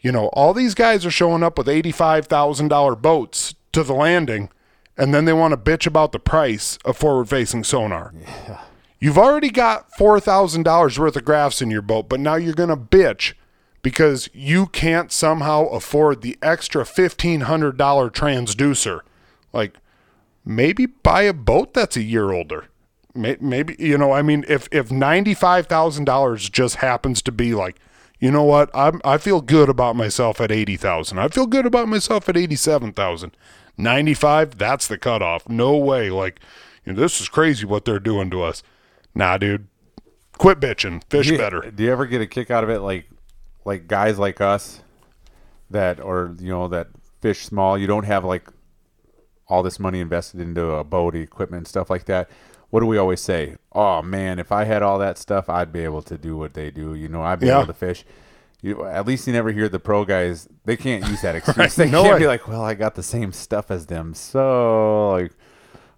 You know, all these guys are showing up with $85,000 boats to the landing, and then they want to bitch about the price of forward facing sonar. yeah. You've already got $4,000 worth of graphs in your boat, but now you're going to bitch because you can't somehow afford the extra $1,500 transducer. Like, maybe buy a boat that's a year older. Maybe, you know, I mean, if, if $95,000 just happens to be like, you know what? I'm, I feel good about myself at 80,000. I feel good about myself at 87,000. 95, that's the cutoff. No way. Like, you know, this is crazy what they're doing to us. Nah, dude. Quit bitching. Fish Do you- better. Do you ever get a kick out of it, like like guys like us that, or you know, that fish small? You don't have like all this money invested into a boat, equipment, stuff like that. What do we always say? Oh man, if I had all that stuff, I'd be able to do what they do. You know, I'd be Yeah. able to fish. You, at least you never hear the pro guys. They can't use that <laughs> excuse. They No can't way. be like, "Well, I got the same stuff as them." So, like,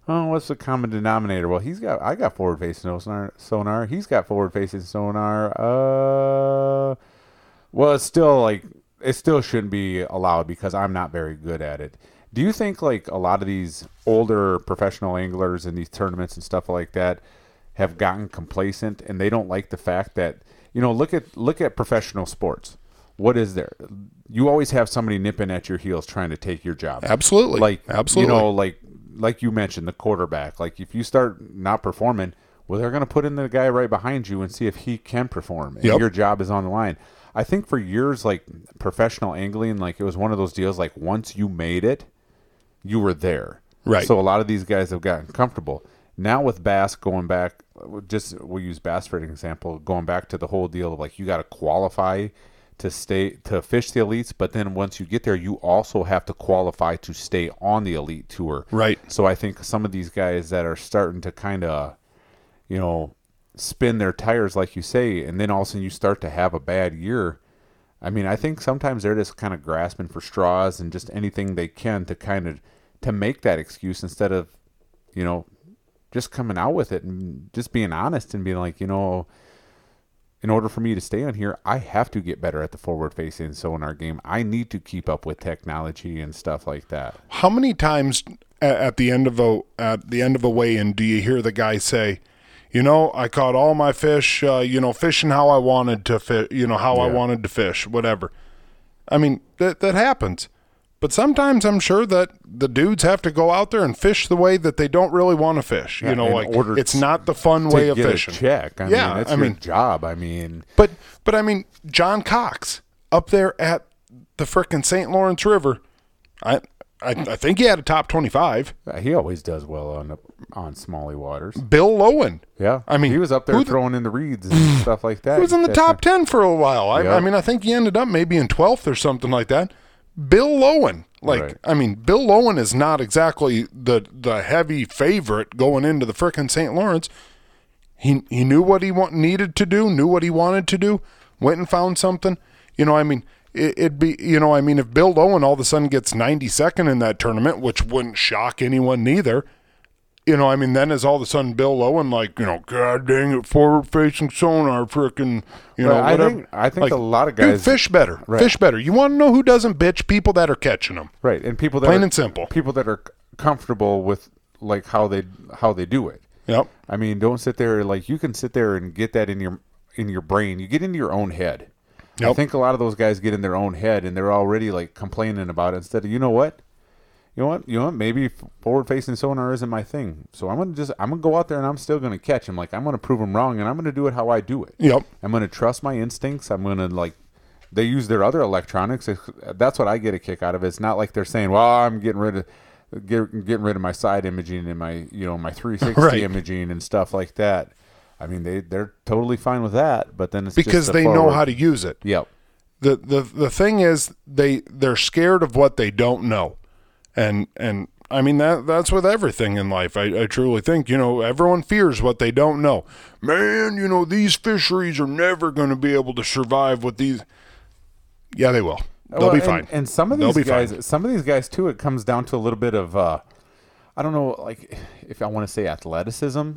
oh, what's the common denominator? Well, he's got, I got forward facing sonar. Sonar. He's got forward facing sonar. Uh, well, it's still like it still shouldn't be allowed because I'm not very good at it. Do you think like a lot of these older professional anglers in these tournaments and stuff like that have gotten complacent and they don't like the fact that you know look at look at professional sports. What is there? You always have somebody nipping at your heels trying to take your job Absolutely. like Absolutely. you know like like you mentioned the quarterback like if you start not performing well they're going to put in the guy right behind you and see if he can perform and Yep. your job is on the line i think for years like professional angling like it was one of those deals like once you made it you were there Right. so a lot of these guys have gotten comfortable now with bass going back just we'll use bass for an example going back to the whole deal of like you got to qualify to stay to fish the elites but then once you get there you also have to qualify to stay on the elite tour Right. so i think some of these guys that are starting to kind of you know spin their tires like you say and then all of a sudden you start to have a bad year i mean i think sometimes they're just kind of grasping for straws and just anything they can to kind of to make that excuse instead of you know just coming out with it and just being honest and being like you know in order for me to stay on here, I have to get better at the forward facing sonar game. I need to keep up with technology and stuff like that. How many times at, the end of a at the end of a weigh-in do you hear the guy say, "You know, I caught all my fish. Uh, you know, fishing how I wanted to fish. You know, how I wanted to fish. Whatever." I mean, that that happens. But sometimes I'm sure that the dudes have to go out there and fish the way that they don't really want to fish. Yeah, you know, like order it's not the fun way of fishing. check. I Yeah, mean, it's I mean- job. I mean, But but I mean, John Cox up there at the frickin' St. Lawrence River, I, I I think he had a top twenty five. Uh, he always does well on on smally waters. Bill Lowen, Yeah, I mean, he was up there the- throwing in the reeds and <sighs> stuff like that. he was in the That's top a- ten for a while. I, Yeah. I mean, I think he ended up maybe in twelfth or something like that. Bill Lowen, like Right. I mean, Bill Lowen is not exactly the the heavy favorite going into the frickin' St. Lawrence. He he knew what he want, needed to do, knew what he wanted to do, went and found something. You know, I mean, it, it'd be you know, I mean, if Bill Lowen all of a sudden gets 92nd in that tournament, which wouldn't shock anyone neither. You know, I mean, then is all of a sudden Bill Lowen like, you know, God dang it, forward facing sonar, frickin', you know, Right, I whatever. think- I think Like, a lot of dude, guys- fish better, Right. fish better. You want to know who doesn't bitch? People that are catching them. right, and people that Plain are, and simple. People that are comfortable with like how they how they do it. Yep. I mean, don't sit there like you can sit there and get that in your in your brain. You get into your own head. I think a lot of those guys get in their own head and they're already like complaining about it instead of you know what, you know what, you know what, maybe forward facing sonar isn't my thing. So I'm gonna just I'm gonna go out there and I'm still gonna catch him. Like I'm gonna prove him wrong and I'm gonna do it how I do it. Yep. I'm gonna trust my instincts. I'm gonna like. They use their other electronics. That's what I get a kick out of. It's not like they're saying, "Well, I'm getting rid of, get, getting rid of my side imaging and my, you know, my 360 <laughs> Right. imaging and stuff like that." I mean, they they're totally fine with that. But then it's Because just they the know how to use it. Yep. the the the thing is they they're scared of what they don't know and and i mean that that's with everything in life i, I truly think you know everyone fears what they don't know man you know these fisheries are never going to be able to survive with these yeah they will they'll Well, be fine And some of these guys, fine. some of these guys too, it comes down to a little bit of, uh, I don't know, like if I want to say athleticism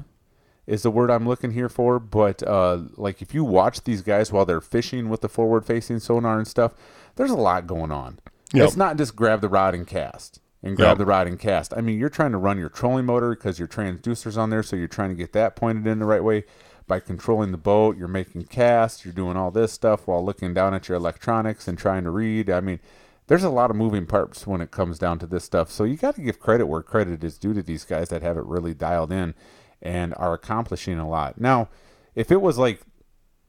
is the word I'm looking here for, but uh, like if you watch these guys while they're fishing with the forward-facing sonar and stuff, there's a lot going on. Yep. It's not just grab the rod and cast and grab Yep. the rod and cast. I mean, you're trying to run your trolling motor because your transducer's on there, so you're trying to get that pointed in the right way. By controlling the boat, you're making casts, you're doing all this stuff while looking down at your electronics and trying to read. I mean, there's a lot of moving parts when it comes down to this stuff. So you got to give credit where credit is due to these guys that have it really dialed in and are accomplishing a lot. Now, if it was like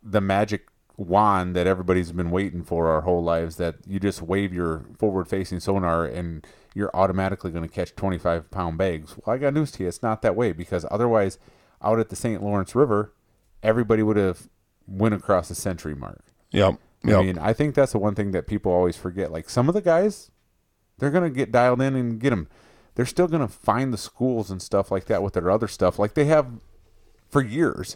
the magic wand that everybody's been waiting for our whole lives that you just wave your forward facing sonar and you're automatically going to catch 25 pound bags. Well, I got news to you. It's not that way because otherwise, out at the St. Lawrence River, everybody would have went across the century mark. Yep. I mean, I think that's the one thing that people always forget. Like some of the guys, they're gonna get dialed in and get them. They're still gonna find the schools and stuff like that with their other stuff, like they have for years.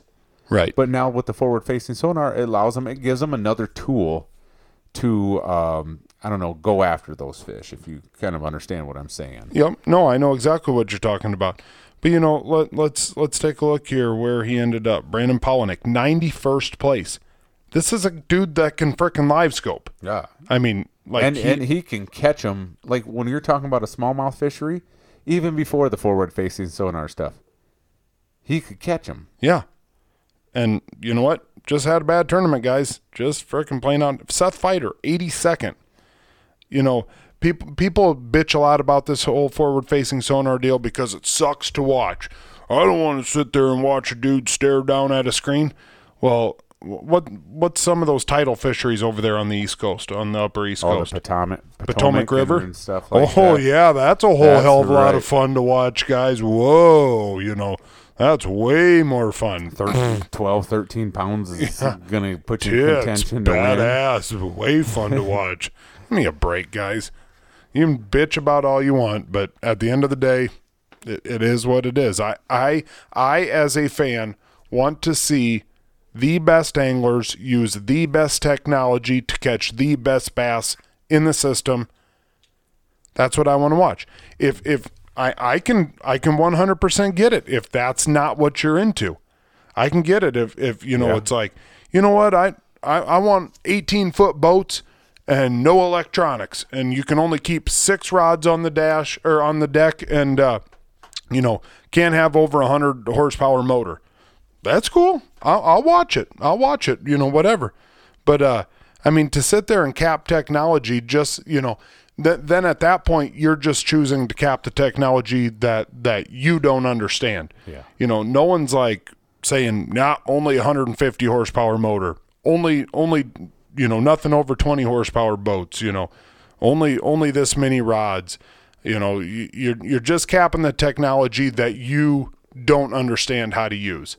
right. But now with the forward-facing sonar, it allows them. It gives them another tool to, um, I don't know, go after those fish. If you kind of understand what I'm saying. Yep. No, I know exactly what you're talking about. But you know, let, let's let's take a look here where he ended up. Brandon Palaniuk, 91st place. This is a dude that can frickin' LiveScope. Yeah. I mean, like and he- and he can catch them like when you're talking about a smallmouth fishery, even before the forward-facing sonar stuff. He could catch them. yeah. And you know what? Just had a bad tournament, guys. Just frickin' playing on Seth Feider, 82nd. You know, people people bitch a lot about this whole forward facing sonar deal because it sucks to watch. I don't want to sit there and watch a dude stare down at a screen. Well, what what's some of those tidal fisheries over there on the East Coast, on the Upper East Oh, Coast? the Potomac, Potomac River and stuff like that. oh that. yeah, that's a whole That's hell of a lot of fun to watch, guys. Whoa, you know, that's way more fun. 13, <laughs> 12, 13 pounds is going to put you in Yeah, it's contention to win. badass. Way fun to <laughs> watch. Give me a break, guys. You can bitch about all you want, but at the end of the day, it, it is what it is. I, I, I, as a fan, want to see the best anglers use the best technology to catch the best bass in the system. That's what I want to watch. If if I, I can I can 100% get it if that's not what you're into. I can get it if if you know Yeah. it's like, you know what? I I, I want 18 foot boats and no electronics and you can only keep 6 rods on the dash or on the deck and uh you know, can't have over a 100 horsepower motor. That's cool. I'll, I'll watch it. I'll watch it, you know, whatever. But uh I mean to sit there and cap technology just, you know, th- then at that point you're just choosing to cap the technology that that you don't understand. Yeah. You know, no one's like saying not only 150 horsepower motor, only only you know nothing over 20 horsepower boats. You know, only only this many rods. You know, you, you're you're just capping the technology that you don't understand how to use.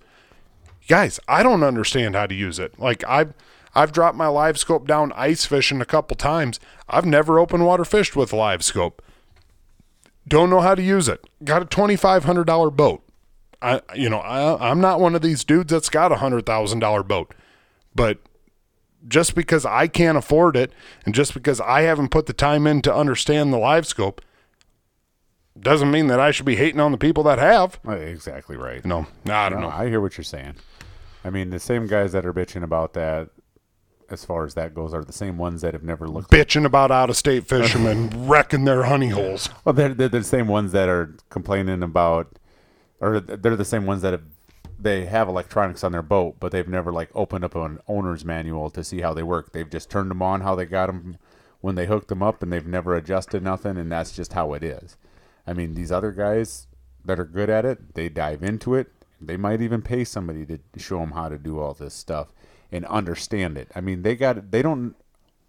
Guys, I don't understand how to use it. Like I've I've dropped my LiveScope down ice fishing a couple times. I've never open water fished with LiveScope. Don't know how to use it. Got a twenty five hundred dollar boat. I you know I I'm not one of these dudes that's got a hundred thousand dollar boat, but just because I can't afford it and just because I haven't put the time in to understand the LiveScope doesn't mean that I should be hating on the people that have. Exactly right. No, I don't No, know. I hear what you're saying. I mean, the same guys that are bitching about that, as far as that goes, are the same ones that have never looked. Bitching about out of state fishermen <laughs> wrecking their honey holes. Well, they're, they're the same ones that are complaining about, or they're the same ones that have, they have electronics on their boat, but they've never like opened up an owner's manual to see how they work. They've just turned them on how they got them when they hooked them up, and they've never adjusted nothing, and that's just how it is. I mean, these other guys that are good at it, they dive into it. They might even pay somebody to show them how to do all this stuff and understand it. I mean, they got they don't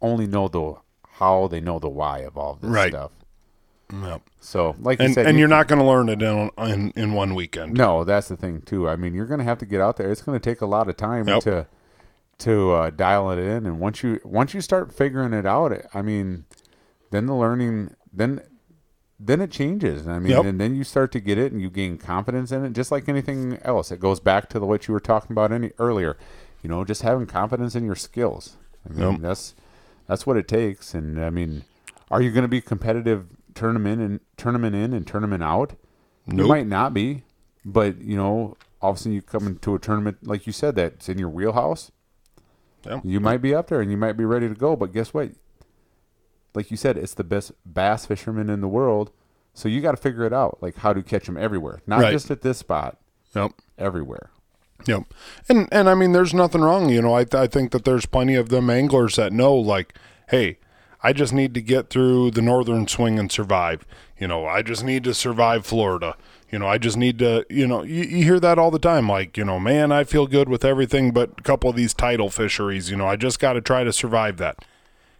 only know the how, they know the why of all this Right. stuff. Yep. So, like you And said, and you you're not going to learn it in, in in one weekend. no, that's the thing too. I mean, you're going to have to get out there. It's going to take a lot of time Yep. to to uh, dial it in, and once you once you start figuring it out, I mean, then the learning then then it changes. I mean, Yep. and then you start to get it, and you gain confidence in it, just like anything else. It goes back to the what you were talking about any earlier. You know, just having confidence in your skills. I mean, Yep. that's that's what it takes. And I mean, are you going to be competitive tournament and tournament in and tournament out? You might not be, but you know, all of a sudden you come into a tournament like you said that's in your wheelhouse. Yeah. You might be up there and you might be ready to go, but guess what? Like you said, it's the best bass fisherman in the world, so you got to figure it out, like how to catch them everywhere, not Right. just at this spot, Yep. everywhere. Yep. And and I mean, there's nothing wrong. You know, I I think that there's plenty of them anglers that know, like, hey, I just need to get through the northern swing and survive. You know, I just need to survive Florida. You know, I just need to, you know, you, you hear that all the time. Like, you know, man, I feel good with everything but a couple of these tidal fisheries. You know, I just got to try to survive that.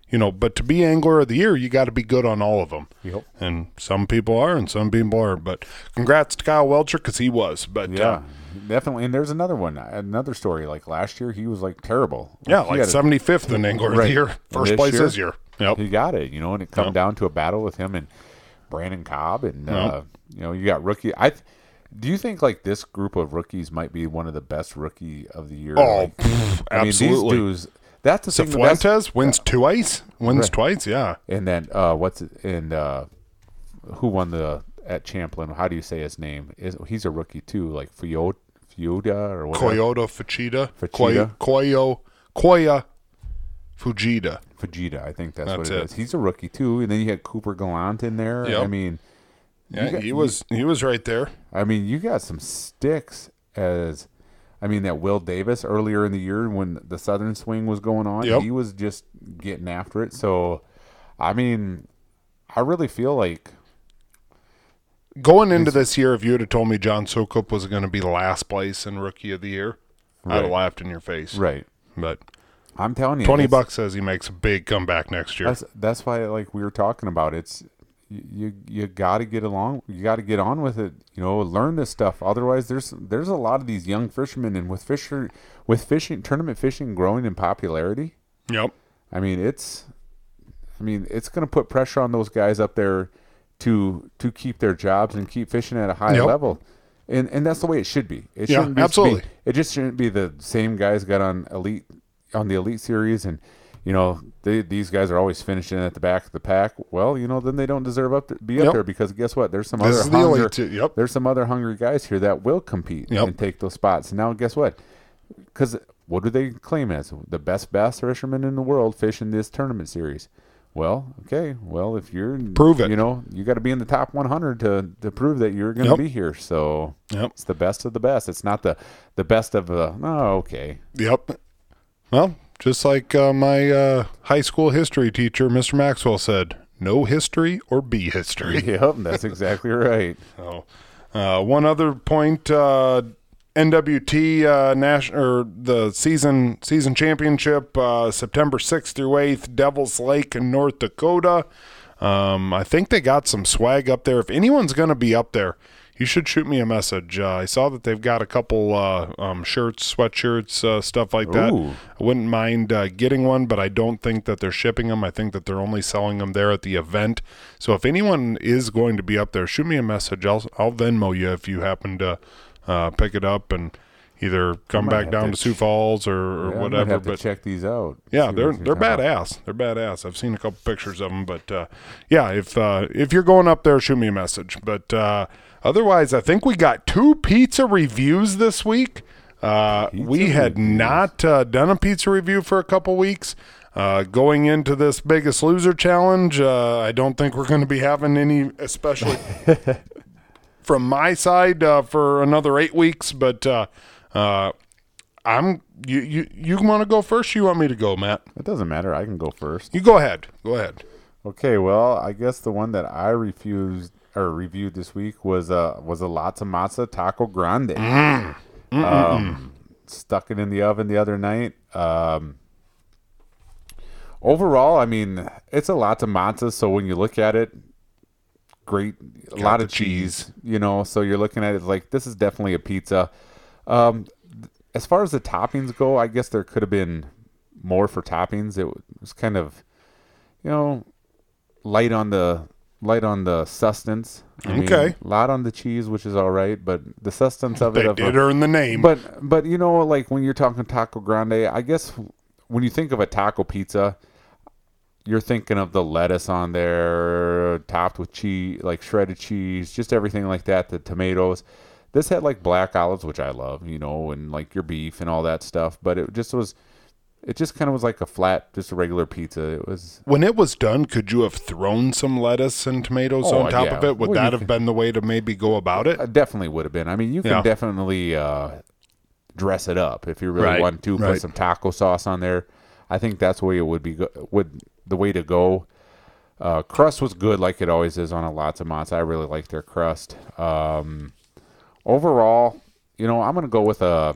You know, but to be angler of the year, you got to be good on all of them. Yep. And some people are, and some people aren't. But congrats to Kyle Welcher because he was. But Yeah, uh, definitely. And there's another one, another story. Like last year, he was like terrible. yeah, like had a- seventy fifth in angler of the year, first place year, this year. Yep. he got it, you know, and it come Yep. down to a battle with him and Brandon Cobb, and uh, you know, you got rookie. I th- do you think like this group of rookies might be one of the best rookie of the year? Oh, Like, pff, I mean, these absolutely. dudes. That's the thing. the best- Fuentes wins twice. Wins Right. twice. Yeah. And then uh, what's and uh, who won the at Champlain? How do you say his name? Is he's a rookie too? Like Fio Fioda or whatever. Koyota Fujita. Fujita. Koyo Koya Fujita. Fujita, I think that's, That's what it it. is. He's a rookie too, and then you had Cooper Gallant in there. Yep. I mean, Yeah, got- he was he was right there. I mean, you got some sticks as. I mean, that Will Davis earlier in the year when the Southern Swing was going on, Yep. he was just getting after it. So, I mean, I really feel like Going into this year, if you have told me John Soukup was going to be last place in Rookie of the Year, I'd have laughed in your face. right. But I'm telling you, twenty bucks says he makes a big comeback next year. That's that's why like we were talking about. It's you you, got to get along. You got to get on with it. You know, learn this stuff. Otherwise, there's there's a lot of these young fishermen, and with fisher with fishing tournament fishing growing in popularity. Yep. I mean, it's I mean, it's going to put pressure on those guys up there to to keep their jobs and keep fishing at a high Yep. level. And and that's the way it should be. It Yeah, shouldn't just absolutely. Be, it just shouldn't be the same guys got on elite on the elite series and you know they, these guys are always finishing at the back of the pack. Well, you know then they don't deserve up to be up Yep. there because guess what? There's some This other is the hungry, elite. Yep. there's some other hungry guys here that will compete Yep. and take those spots. Now guess what? Because what do they claim as the best bass fishermen in the world fishing this tournament series? Well, okay. Well, if you're Prove it. you know you got to be in the top 100 to to prove that you're going to Yep. be here. So Yep. it's the best of the best. It's not the the best of the. Oh, okay. Yep. Well, just like uh, my uh, high school history teacher, Mr. Maxwell, said, "No history or be history." <laughs> yep, that's exactly right. <laughs> So, uh, one other point: uh, NWT uh, national or the season season championship, uh, September sixth through eighth, Devil's Lake in North Dakota. Um, I think they got some swag up there. If anyone's going to be up there, you should shoot me a message. Uh, I saw that they've got a couple uh, um, shirts, sweatshirts, uh, stuff like that. Ooh. I wouldn't mind uh, getting one, but I don't think that they're shipping them. I think that they're only selling them there at the event. So if anyone is going to be up there, shoot me a message. I'll I'll Venmo you if you happen to uh, pick it up and either come back down to to Sioux Falls or, or Yeah, whatever. But check these out. yeah, they're they're badass. They're badass. I've seen a couple pictures of them, but uh, yeah, if uh, if you're going up there, shoot me a message. But uh, otherwise, I think we got two pizza reviews this week. Uh, we had reviews. not uh, done a pizza review for a couple weeks. Uh, going into this Biggest Loser challenge, uh, I don't think we're going to be having any, especially <laughs> from my side, uh, for another eight weeks. But uh, uh, I'm you you you want to go first? You want me to go, Matt? It doesn't matter. I can go first. You go ahead. Go ahead. Okay, well, I guess the one that I refused or reviewed this week was uh was a Lotzza Motzza Taco Grande. Um, stuck it in the oven the other night. Um, overall, I mean, it's a Lotzza Motzza, so when you look at it, great, a lot of cheese, you know. So you're looking at it like this is definitely a pizza. Um, th- as far as the toppings go, I guess there could have been more for toppings. It was kind of, you know, light on the light on the sustenance. I Okay. a lot on the cheese, which is all right, but the sustenance of it. They did earn the name. but but you know, like when you're talking taco grande, I guess when you think of a taco pizza, you're thinking of the lettuce on there, topped with cheese, like shredded cheese, just everything like that. The tomatoes. This had like black olives, which I love, you know, and like your beef and all that stuff. But it just was, it just kind of was like a flat, just a regular pizza. It was when it was done, could you have thrown some lettuce and tomatoes Oh, on top yeah. of it? Would Well, that have can- been the way to maybe go about it? Uh, definitely would have been. I mean, you can Yeah. definitely uh, dress it up if you really Right, want to. Put some taco sauce on there. I think that's the way it would be. Go- would the way to go. Uh, crust was good, like it always is on a Lotzza Motzza. I really like their crust. Um, overall, you know, I'm gonna go with a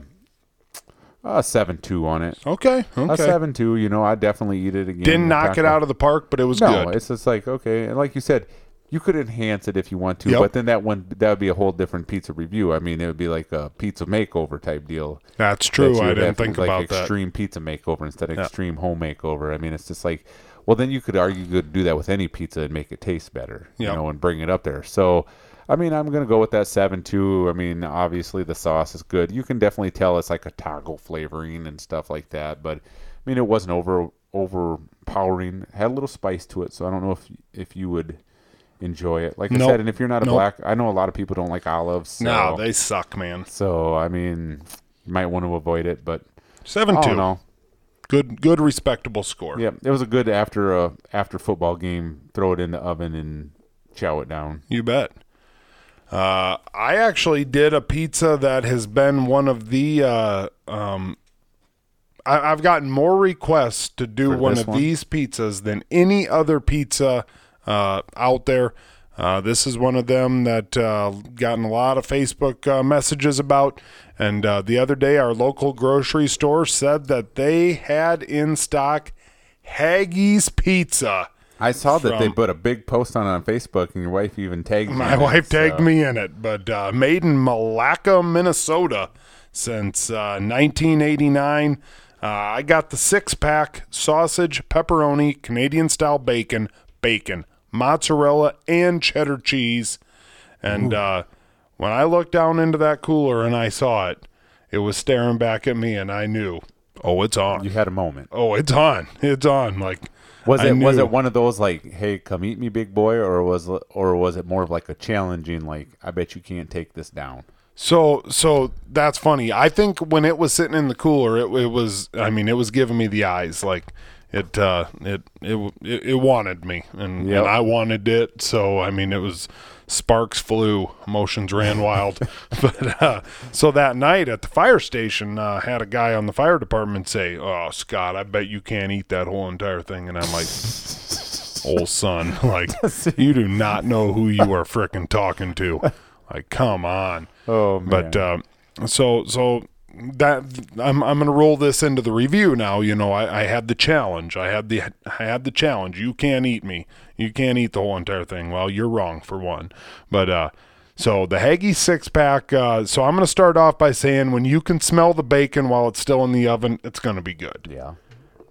a seven two on it. Okay. A seven two. You know, I definitely eat it again. Didn't knock it out of the park, but it was No, good. it's just like okay, and like you said, you could enhance it if you want to, Yep. but then that one that would be a whole different pizza review. I mean, it would be like a pizza makeover type deal. That's true. you I didn't think like about that. extreme pizza makeover instead of Yeah. extreme home makeover. I mean, it's just like, well, then you could argue you could do that with any pizza and make it taste better, Yep. you know, and bring it up there. So, I mean, I'm gonna go with that seven two. I mean, obviously the sauce is good. You can definitely tell it's like a toggle flavoring and stuff like that. But I mean, it wasn't over overpowering. It had a little spice to it, so I don't know if if you would enjoy it. Like I said, and if you're not a Nope. black, I know a lot of people don't like olives. So, no, they suck, man. so I mean, you might want to avoid it, but Seven I two. know. Good, good, respectable score. Yeah, it was a good after a after football game. Throw it in the oven and chow it down. You bet. Uh, I actually did a pizza that has been one of the. Uh, um, I, I've gotten more requests to do For one of one? these pizzas than any other pizza uh, out there. Uh, this is one of them that uh, gotten a lot of Facebook uh, messages about. And uh, the other day, our local grocery store said that they had in stock Haggie's Pizza. I saw that they put a big post on on Facebook, and your wife even tagged me. My in it, wife tagged so- me in it, but uh, made in Milaca, Minnesota since uh, 1989. Uh, I got the six pack sausage, pepperoni, Canadian style bacon, bacon, mozzarella, and cheddar cheese. And uh, when I looked down into that cooler and I saw it, it was staring back at me, and I knew, oh, it's on. You had a moment. Oh, it's on. It's on. Like, Was it was it one of those like, "Hey, come eat me, big boy," or was or was it more of like a challenging, like, "I bet you can't take this down"? So so that's funny. I think when it was sitting in the cooler, it, it was. I mean, it was giving me the eyes. Like it uh, it, it it it wanted me, and, Yep. and I wanted it. So I mean, it was sparks flew, emotions ran wild. <laughs> but uh, so that night at the fire station, uh, had a guy on the fire department say, "Oh, Scott, I bet you can't eat that whole entire thing." And I'm like. Old son, <laughs> like <laughs> you do not know who you are frickin' talking to. Like, come on. Oh But uh, so so that I'm I'm gonna roll this into the review now. You know, I, I had the challenge. I had the I had the challenge. You can't eat me. You can't eat the whole entire thing. Well, you're wrong for one. But uh, so the Haggy six pack. Uh, so I'm gonna start off by saying when you can smell the bacon while it's still in the oven, it's gonna be good. yeah,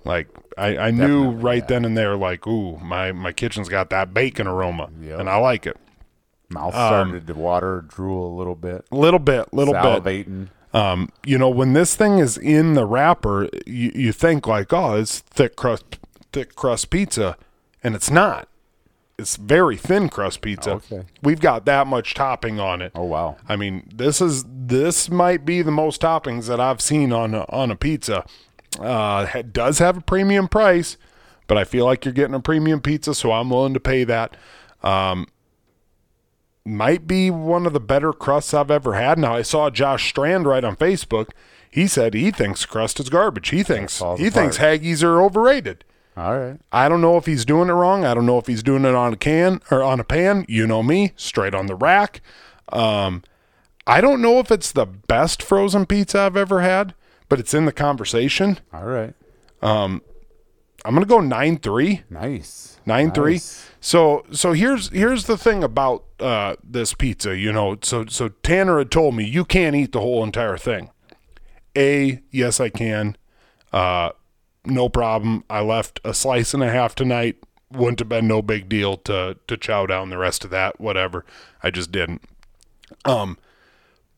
Like I, I knew right yeah. then and there, like, ooh, my my kitchen's got that bacon aroma, Yep. and I like it. mouth Um, started to water, drool a little bit, A Little bit, little bit. Um, you know, when this thing is in the wrapper, you, you think like, oh, it's thick crust, thick crust pizza, and it's not. It's very thin crust pizza. Okay. We've got that much topping on it. Oh wow, I mean, this is this might be the most toppings that I've seen on a, on a pizza. Uh, it does have a premium price, but I feel like you're getting a premium pizza, so I'm willing to pay that. Um, might be one of the better crusts I've ever had. Now I saw Josh Strand right on Facebook. He said he thinks crust is garbage. He thinks falls he thinks. Haggies are overrated. all right. I don't know if he's doing it wrong. I don't know if he's doing it on a can or on a pan. You know me, straight on the rack. Um, I don't know if it's the best frozen pizza I've ever had, but it's in the conversation. All right. Um, I'm gonna go nine three. Nice. Nine three. So so here's here's the thing about uh, this pizza. You know, so so Tanner had told me you can't eat the whole entire thing. A yes I can. Uh, no problem. I left a slice and a half tonight. Wouldn't have been no big deal to to chow down the rest of that. Whatever. I just didn't. Um,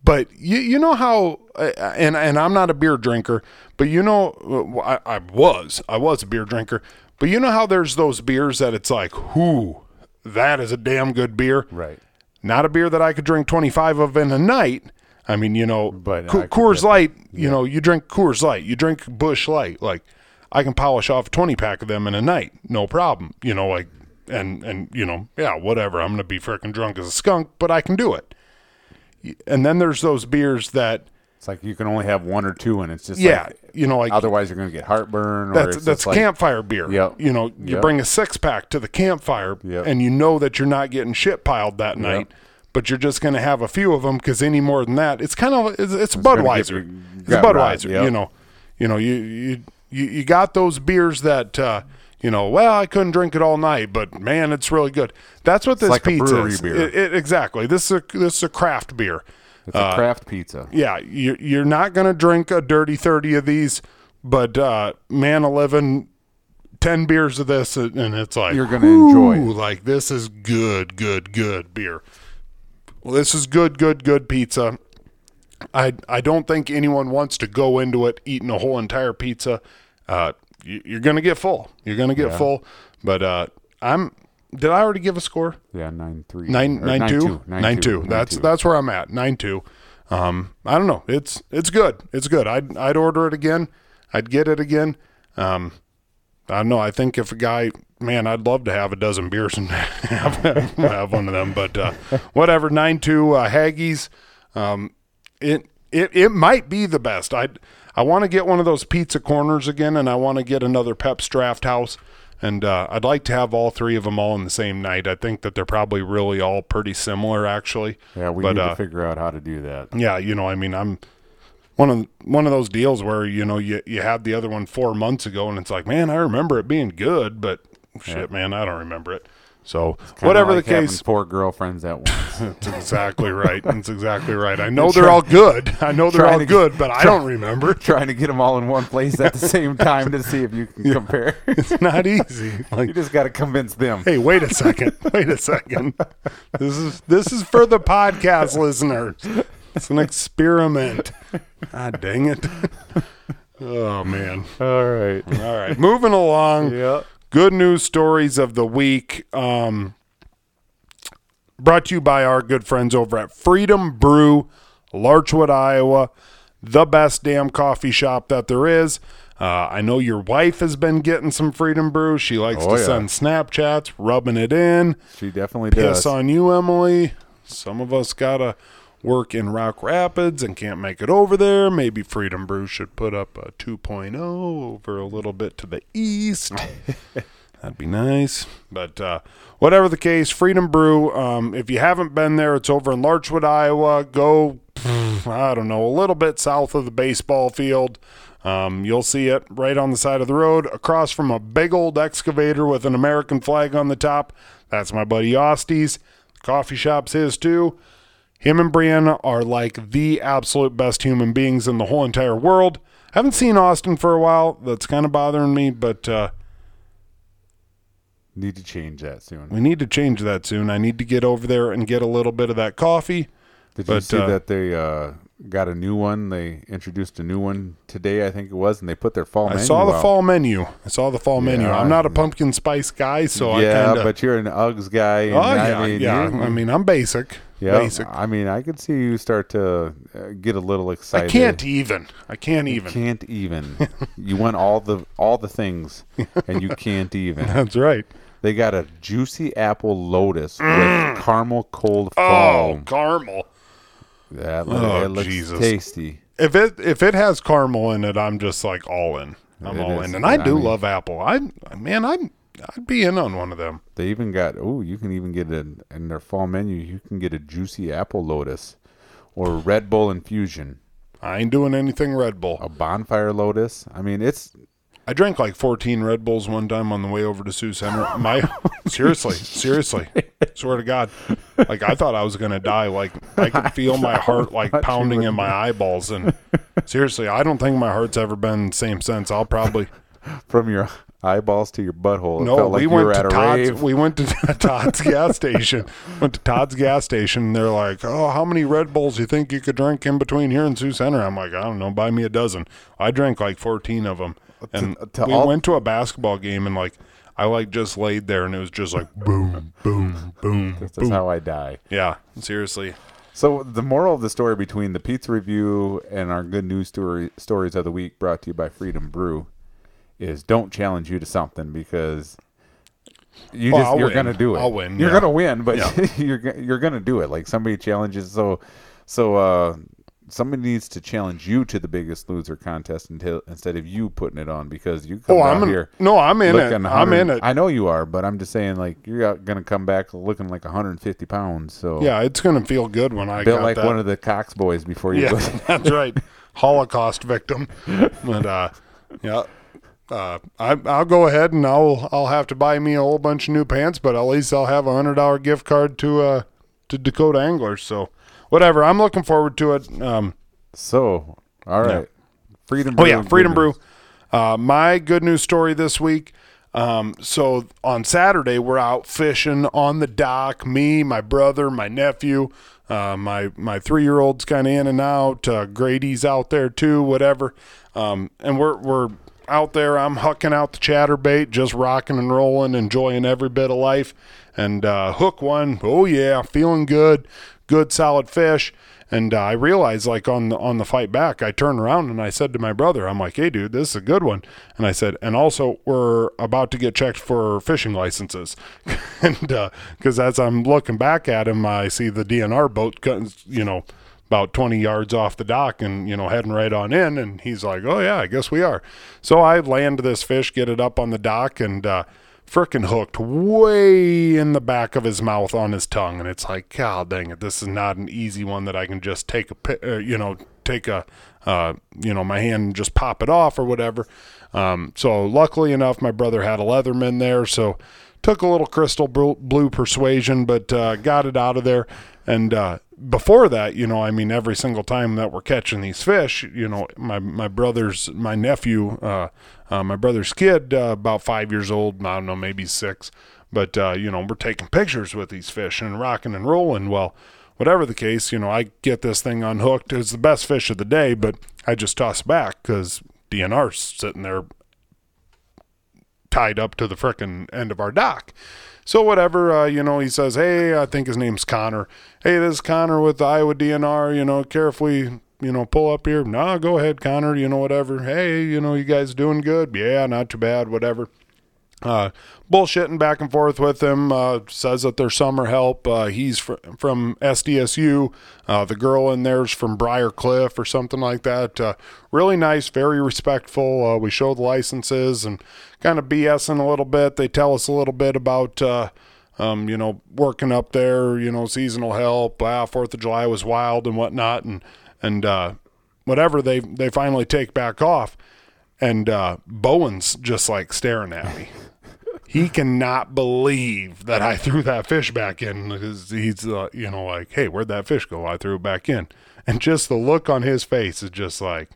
but you you know how uh, and and I'm not a beer drinker, but you know uh, I, I was I was a beer drinker, but you know how there's those beers that it's like, whoo, that is a damn good beer. Right. Not a beer that I could drink 25 of in a night. I mean, you know, But could Coors Light. You know, you drink Coors Light, you drink Busch Light. Like I can polish off a 20 pack of them in a night, no problem. You know, like and and you know, yeah, whatever. I'm gonna be freaking drunk as a skunk, but I can do it. And then there's those beers that, It's like you can only have one or two, and it's just yeah, Like, you know, like otherwise, you're gonna get heartburn. or that's it's that's like, campfire beer. Yep. You know, you Yep. bring a six pack to the campfire, Yep. and you know that you're not getting shit piled that night. but you're just going to have a few of them because any more than that, it's kind of it's, it's, get Budweiser. It's Budweiser. right. You know, you know, you you you, got those beers that. Uh, you know, well, I couldn't drink it all night, but man, it's really good. That's what this like a pizza brewery is. beer. It- it- exactly. This is a, this is a craft beer. It's a craft pizza. Yeah, you, you're not going to drink a dirty 30 of these, but uh, man, 11, 10 beers of this, and it's like, You're gonna enjoy "Ooh. Like, this is good, good, good beer. Well, this is good, good, good pizza. I, I don't think anyone wants to go into it eating a whole entire pizza. Uh, you, you're going to get full. You're going to get full. But uh, I'm. Did I already give a score? Yeah, nine three. nine or nine two two. nine two. That's that's where I'm at. Nine two. Um, I don't know. It's it's good. It's good. I'd I'd order it again. I'd get it again. Um, I don't know. I think if a guy, man, I'd love to have a dozen beers and <laughs> have, have one of them. But uh, whatever. Nine two uh, Haggis. Um, it it it might be the best. I I want to get one of those pizza corners again, and I want to get another Pep's Draft House. And uh, I'd like to have all three of them all in the same night. I think that they're probably really all pretty similar, actually. Yeah, we but, need uh, to figure out how to do that. yeah, you know, I mean, I'm one of one of those deals where you know you you had the other one four months ago, and it's like, man, I remember it being good, but shit, man, I don't remember it. So whatever like the case, four girlfriends at once. <laughs> that's exactly right. That's exactly right. I <laughs> know they're all good. I know they're all get- good, but I don't remember. <laughs> Trying to get them all in one place at the same time to see if you can compare. It's not easy. you just got to convince them. hey, wait a second. Wait a second. This is this is for the podcast listeners. It's an experiment. Ah, dang it. Oh man. All right. All right, moving along. Yeah. Good news stories of the week. Um, brought to you by our good friends over at Freedom Brew, Larchwood, Iowa. The best damn coffee shop that there is. Uh, I know your wife has been getting some Freedom Brew. She likes Oh, to yeah. send Snapchats, rubbing it in. She definitely Piss does. on you, Emily. Some of us gotta work in Rock Rapids and can't make it over there. Maybe Freedom Brew should put up a 2.0 over a little bit to the east. <laughs> That'd be nice. But uh, whatever the case, Freedom Brew. Um, if you haven't been there, it's over in Larchwood, Iowa. Go, I don't know, a little bit south of the baseball field. Um, you'll see it right on the side of the road, across from a big old excavator with an American flag on the top. That's my buddy Osties. Coffee shop's his too. Him and Brian are like the absolute best human beings in the whole entire world. Haven't seen Austin for a while. That's kind of bothering me, but uh, Need to change that soon. we need to change that soon. I need to get over there and get a little bit of that coffee. Did you see uh, that they uh, got a new one? They introduced a new one today, I think it was, and they put their fall I saw the out. fall menu. I saw the fall menu. I'm not a pumpkin spice guy, so yeah, I kind of. but you're an Uggs guy. And oh I yeah, mean, yeah. I mean, I'm basic. Yeah, Basic. I mean, I could see you start to uh, get a little excited. I can't even. I can't You even. can't even. <laughs> you want all the all the things, and you can't even. <laughs> That's right. They got a juicy apple lotus with caramel cold Mm. Oh, caramel. that oh, it looks Jesus. tasty. If it if it has caramel in it, I'm just like all in. I'm It all is. in, and I I do mean- love apple. I man, I I'd be in on one of them. They even got oh, you can even get it in their fall menu. You can get a juicy apple lotus, or Red Bull infusion, I ain't doing anything Red Bull. a bonfire lotus. I mean, it's I drank like 14 Red Bulls one time on the way over to Sioux Center. My <laughs> seriously, seriously, swear to God, like I thought I was gonna die. Like I could <laughs> feel my heart like pounding in my eyeballs, and seriously, I don't think my heart's ever been the same since. I'll probably <laughs> from your eyeballs to your butthole. It no. felt like we went were to at a Todd's. rave. <laughs> We went to <laughs> Todd's gas station. Went to Todd's gas station. And they're like, "Oh, how many Red Bulls you think you could drink in between here and Sioux Center?" I'm like, "I don't know. Buy me a dozen." I drank like 14 of them, and to we all- went to a basketball game and like. I like just laid there and it was just like boom, boom, boom, That's boom. how I die. Yeah, seriously. So the moral of the story between the pizza review and our good news story stories of the week, brought to you by Freedom Brew, is don't challenge you to something because you Oh, just I'll you're win. gonna do it. I'll win, You're yeah. gonna win, but Yeah. <laughs> you're you're gonna do it. Like somebody challenges. So so uh, somebody needs to challenge you to the Biggest Loser contest until instead of you putting it on because you come Oh, out I'm in, here. no, I'm in it. I'm in it. I know you are, but I'm just saying, like you're gonna come back looking like 150 pounds. So Yeah, it's gonna feel good when I built like that. one of the Cox boys before you yeah, <laughs> that's right. <laughs> Holocaust victim. But uh, yeah. Uh, I, I'll go ahead and I'll I'll have to buy me a whole bunch of new pants, but at least I'll have a hundred dollar gift card to uh to Dakota Anglers. So whatever, I'm looking forward to it. Um, So all right, Freedom. Oh Brew, yeah, Freedom Brew. Uh, my good news story this week. Um, so on Saturday we're out fishing on the dock. Me, my brother, my nephew, uh, my my three year old's kind of in and out. Uh, Grady's out there too. Whatever. Um, and we're we're out there. I'm hucking out the chatterbait, just rocking and rolling, enjoying every bit of life. And uh, hook one. Oh yeah, feeling good. Good solid fish. And uh, I realized, like on the on the fight back, I turned around and I said to my brother, "I'm like, hey, dude, this is a good one." And I said, "And also, we're about to get checked for fishing licenses." <laughs> and because as I'm looking back at him, I see the DNR boat, you know, about 20 yards off the dock, and you know, heading right on in. And he's like, "Oh yeah, I guess we are." So I land this fish, get it up on the dock, and uh, frickin' hooked way in the back of his mouth on his tongue and it's like god dang it this is not an easy one that i can just take a uh, you know take a uh, you know my hand and just pop it off or whatever um, so luckily enough my brother had a leatherman there so took a little crystal blue, blue persuasion but uh, got it out of there and uh, before that, you know, I mean, every single time that we're catching these fish, you know, my my brother's, my nephew, uh, uh, my brother's kid, uh, about five years old, I don't know, maybe six, but uh, you know, we're taking pictures with these fish and rocking and rolling. Well, whatever the case, you know, I get this thing unhooked. It's the best fish of the day, but I just toss back because DNR's sitting there tied up to the frickin' end of our dock. So whatever, uh, you know, he says, "Hey, I think his name's Connor. Hey, this is Connor with the Iowa DNR. You know, care if we, you know, pull up here? Nah, go ahead, Connor. You know, whatever. Hey, you know, you guys doing good? Yeah, not too bad. Whatever." Uh, bullshitting back and forth with him. Uh, says that they're summer help. Uh, he's fr- from SDSU. Uh, the girl in there's from Briar Cliff or something like that. Uh, really nice, very respectful. Uh, we show the licenses and kind of BSing a little bit. They tell us a little bit about. Um, you know, working up there, you know, seasonal help. Ah, Fourth of July was wild and whatnot, and and whatever they they finally take back off, and Bowen's just like staring at me. He cannot believe that I threw that fish back in because he's, uh, you know, like, hey, where'd that fish go? I threw it back in. And just the look on his face is just like,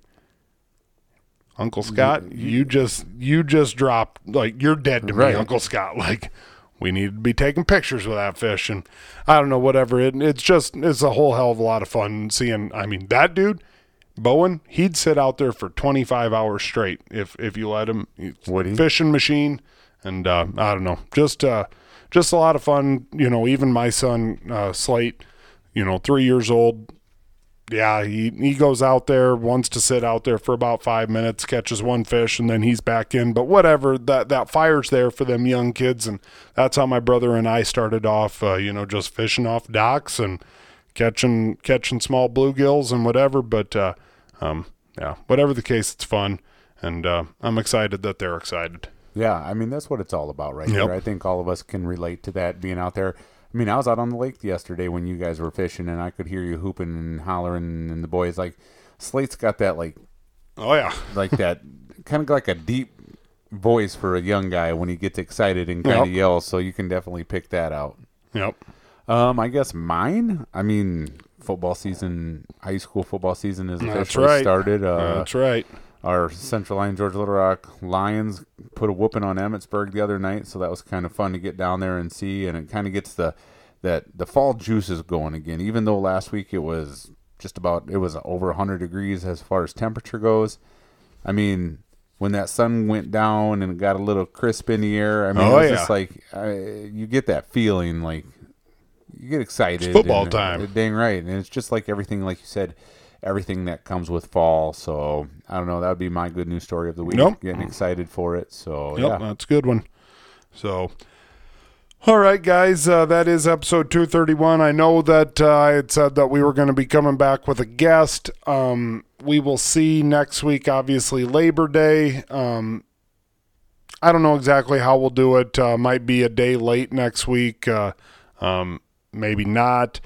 Uncle Scott, you just, you just dropped, like, you're dead to Right. me, Uncle Scott. <laughs> Like, we need to be taking pictures with that fish. And I don't know, whatever. It, it's just, it's a whole hell of a lot of fun seeing, I mean, that dude, Bowen, he'd sit out there for 25 hours straight if, if you let him. Would he? Fishing machine and uh, I don't know, just uh, just a lot of fun. You know, even my son uh, Slate, you know, three years old. Yeah, he he goes out there, wants to sit out there for about five minutes, catches one fish, and then he's back in. But whatever, that that fire's there for them young kids, and that's how my brother and I started off. Uh, you know, just fishing off docks and catching catching small bluegills and whatever. But uh, um, yeah, whatever the case, it's fun, and uh, I'm excited that they're excited. Yeah, I mean that's what it's all about, right Yep. here. I think all of us can relate to that being out there. I mean, I was out on the lake yesterday when you guys were fishing, and I could hear you hooping and hollering, and the boys like Slate's got that like Oh yeah, like <laughs> that kind of like a deep voice for a young guy when he gets excited and kind of Yep. yells. So you can definitely pick that out. yep. Um, I guess mine. I mean, football season, high school football season is That's officially right. started. Uh, That's right. Our Central Lyon George Little Rock Lions put a whooping on Emmetsburg the other night, so that was kind of fun to get down there and see, and it kind of gets the that the fall juices going again. Even though last week it was just about it was over 100 degrees as far as temperature goes. I mean, when that sun went down and it got a little crisp in the air, I mean, Oh, it was yeah. just like uh, you get that feeling like you get excited. football and- time. Dang right, and it's just like everything, like you said, everything that comes with fall. So I don't know. That would be my good news story of the week. Nope. Getting excited for it. So Yep, yeah, that's a good one. So, All right, guys, uh, that is episode 231. I know that uh, I had said that we were going to be coming back with a guest. Um, we will see next week, obviously, Labor Day. Um, I don't know exactly how we'll do it. Uh, might be a day late next week. Uh, um, maybe not.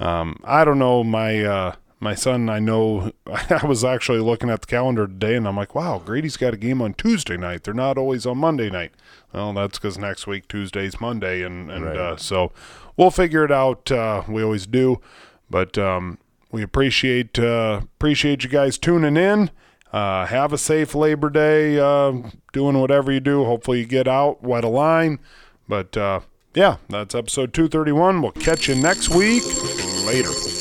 Um, I don't know. My uh, my son, I know. <laughs> I was actually looking at the calendar today, and I'm like, wow, Grady's got a game on Tuesday night. They're not always on Monday night. Well, that's because next week Tuesday's Monday, and and Right. uh, so we'll figure it out. Uh, we always do, but um, we appreciate uh, appreciate you guys tuning in. Uh, have a safe Labor Day. Uh, doing whatever you do. Hopefully you get out, wet a line. But uh, yeah, that's episode 231. We'll catch you next week. Later.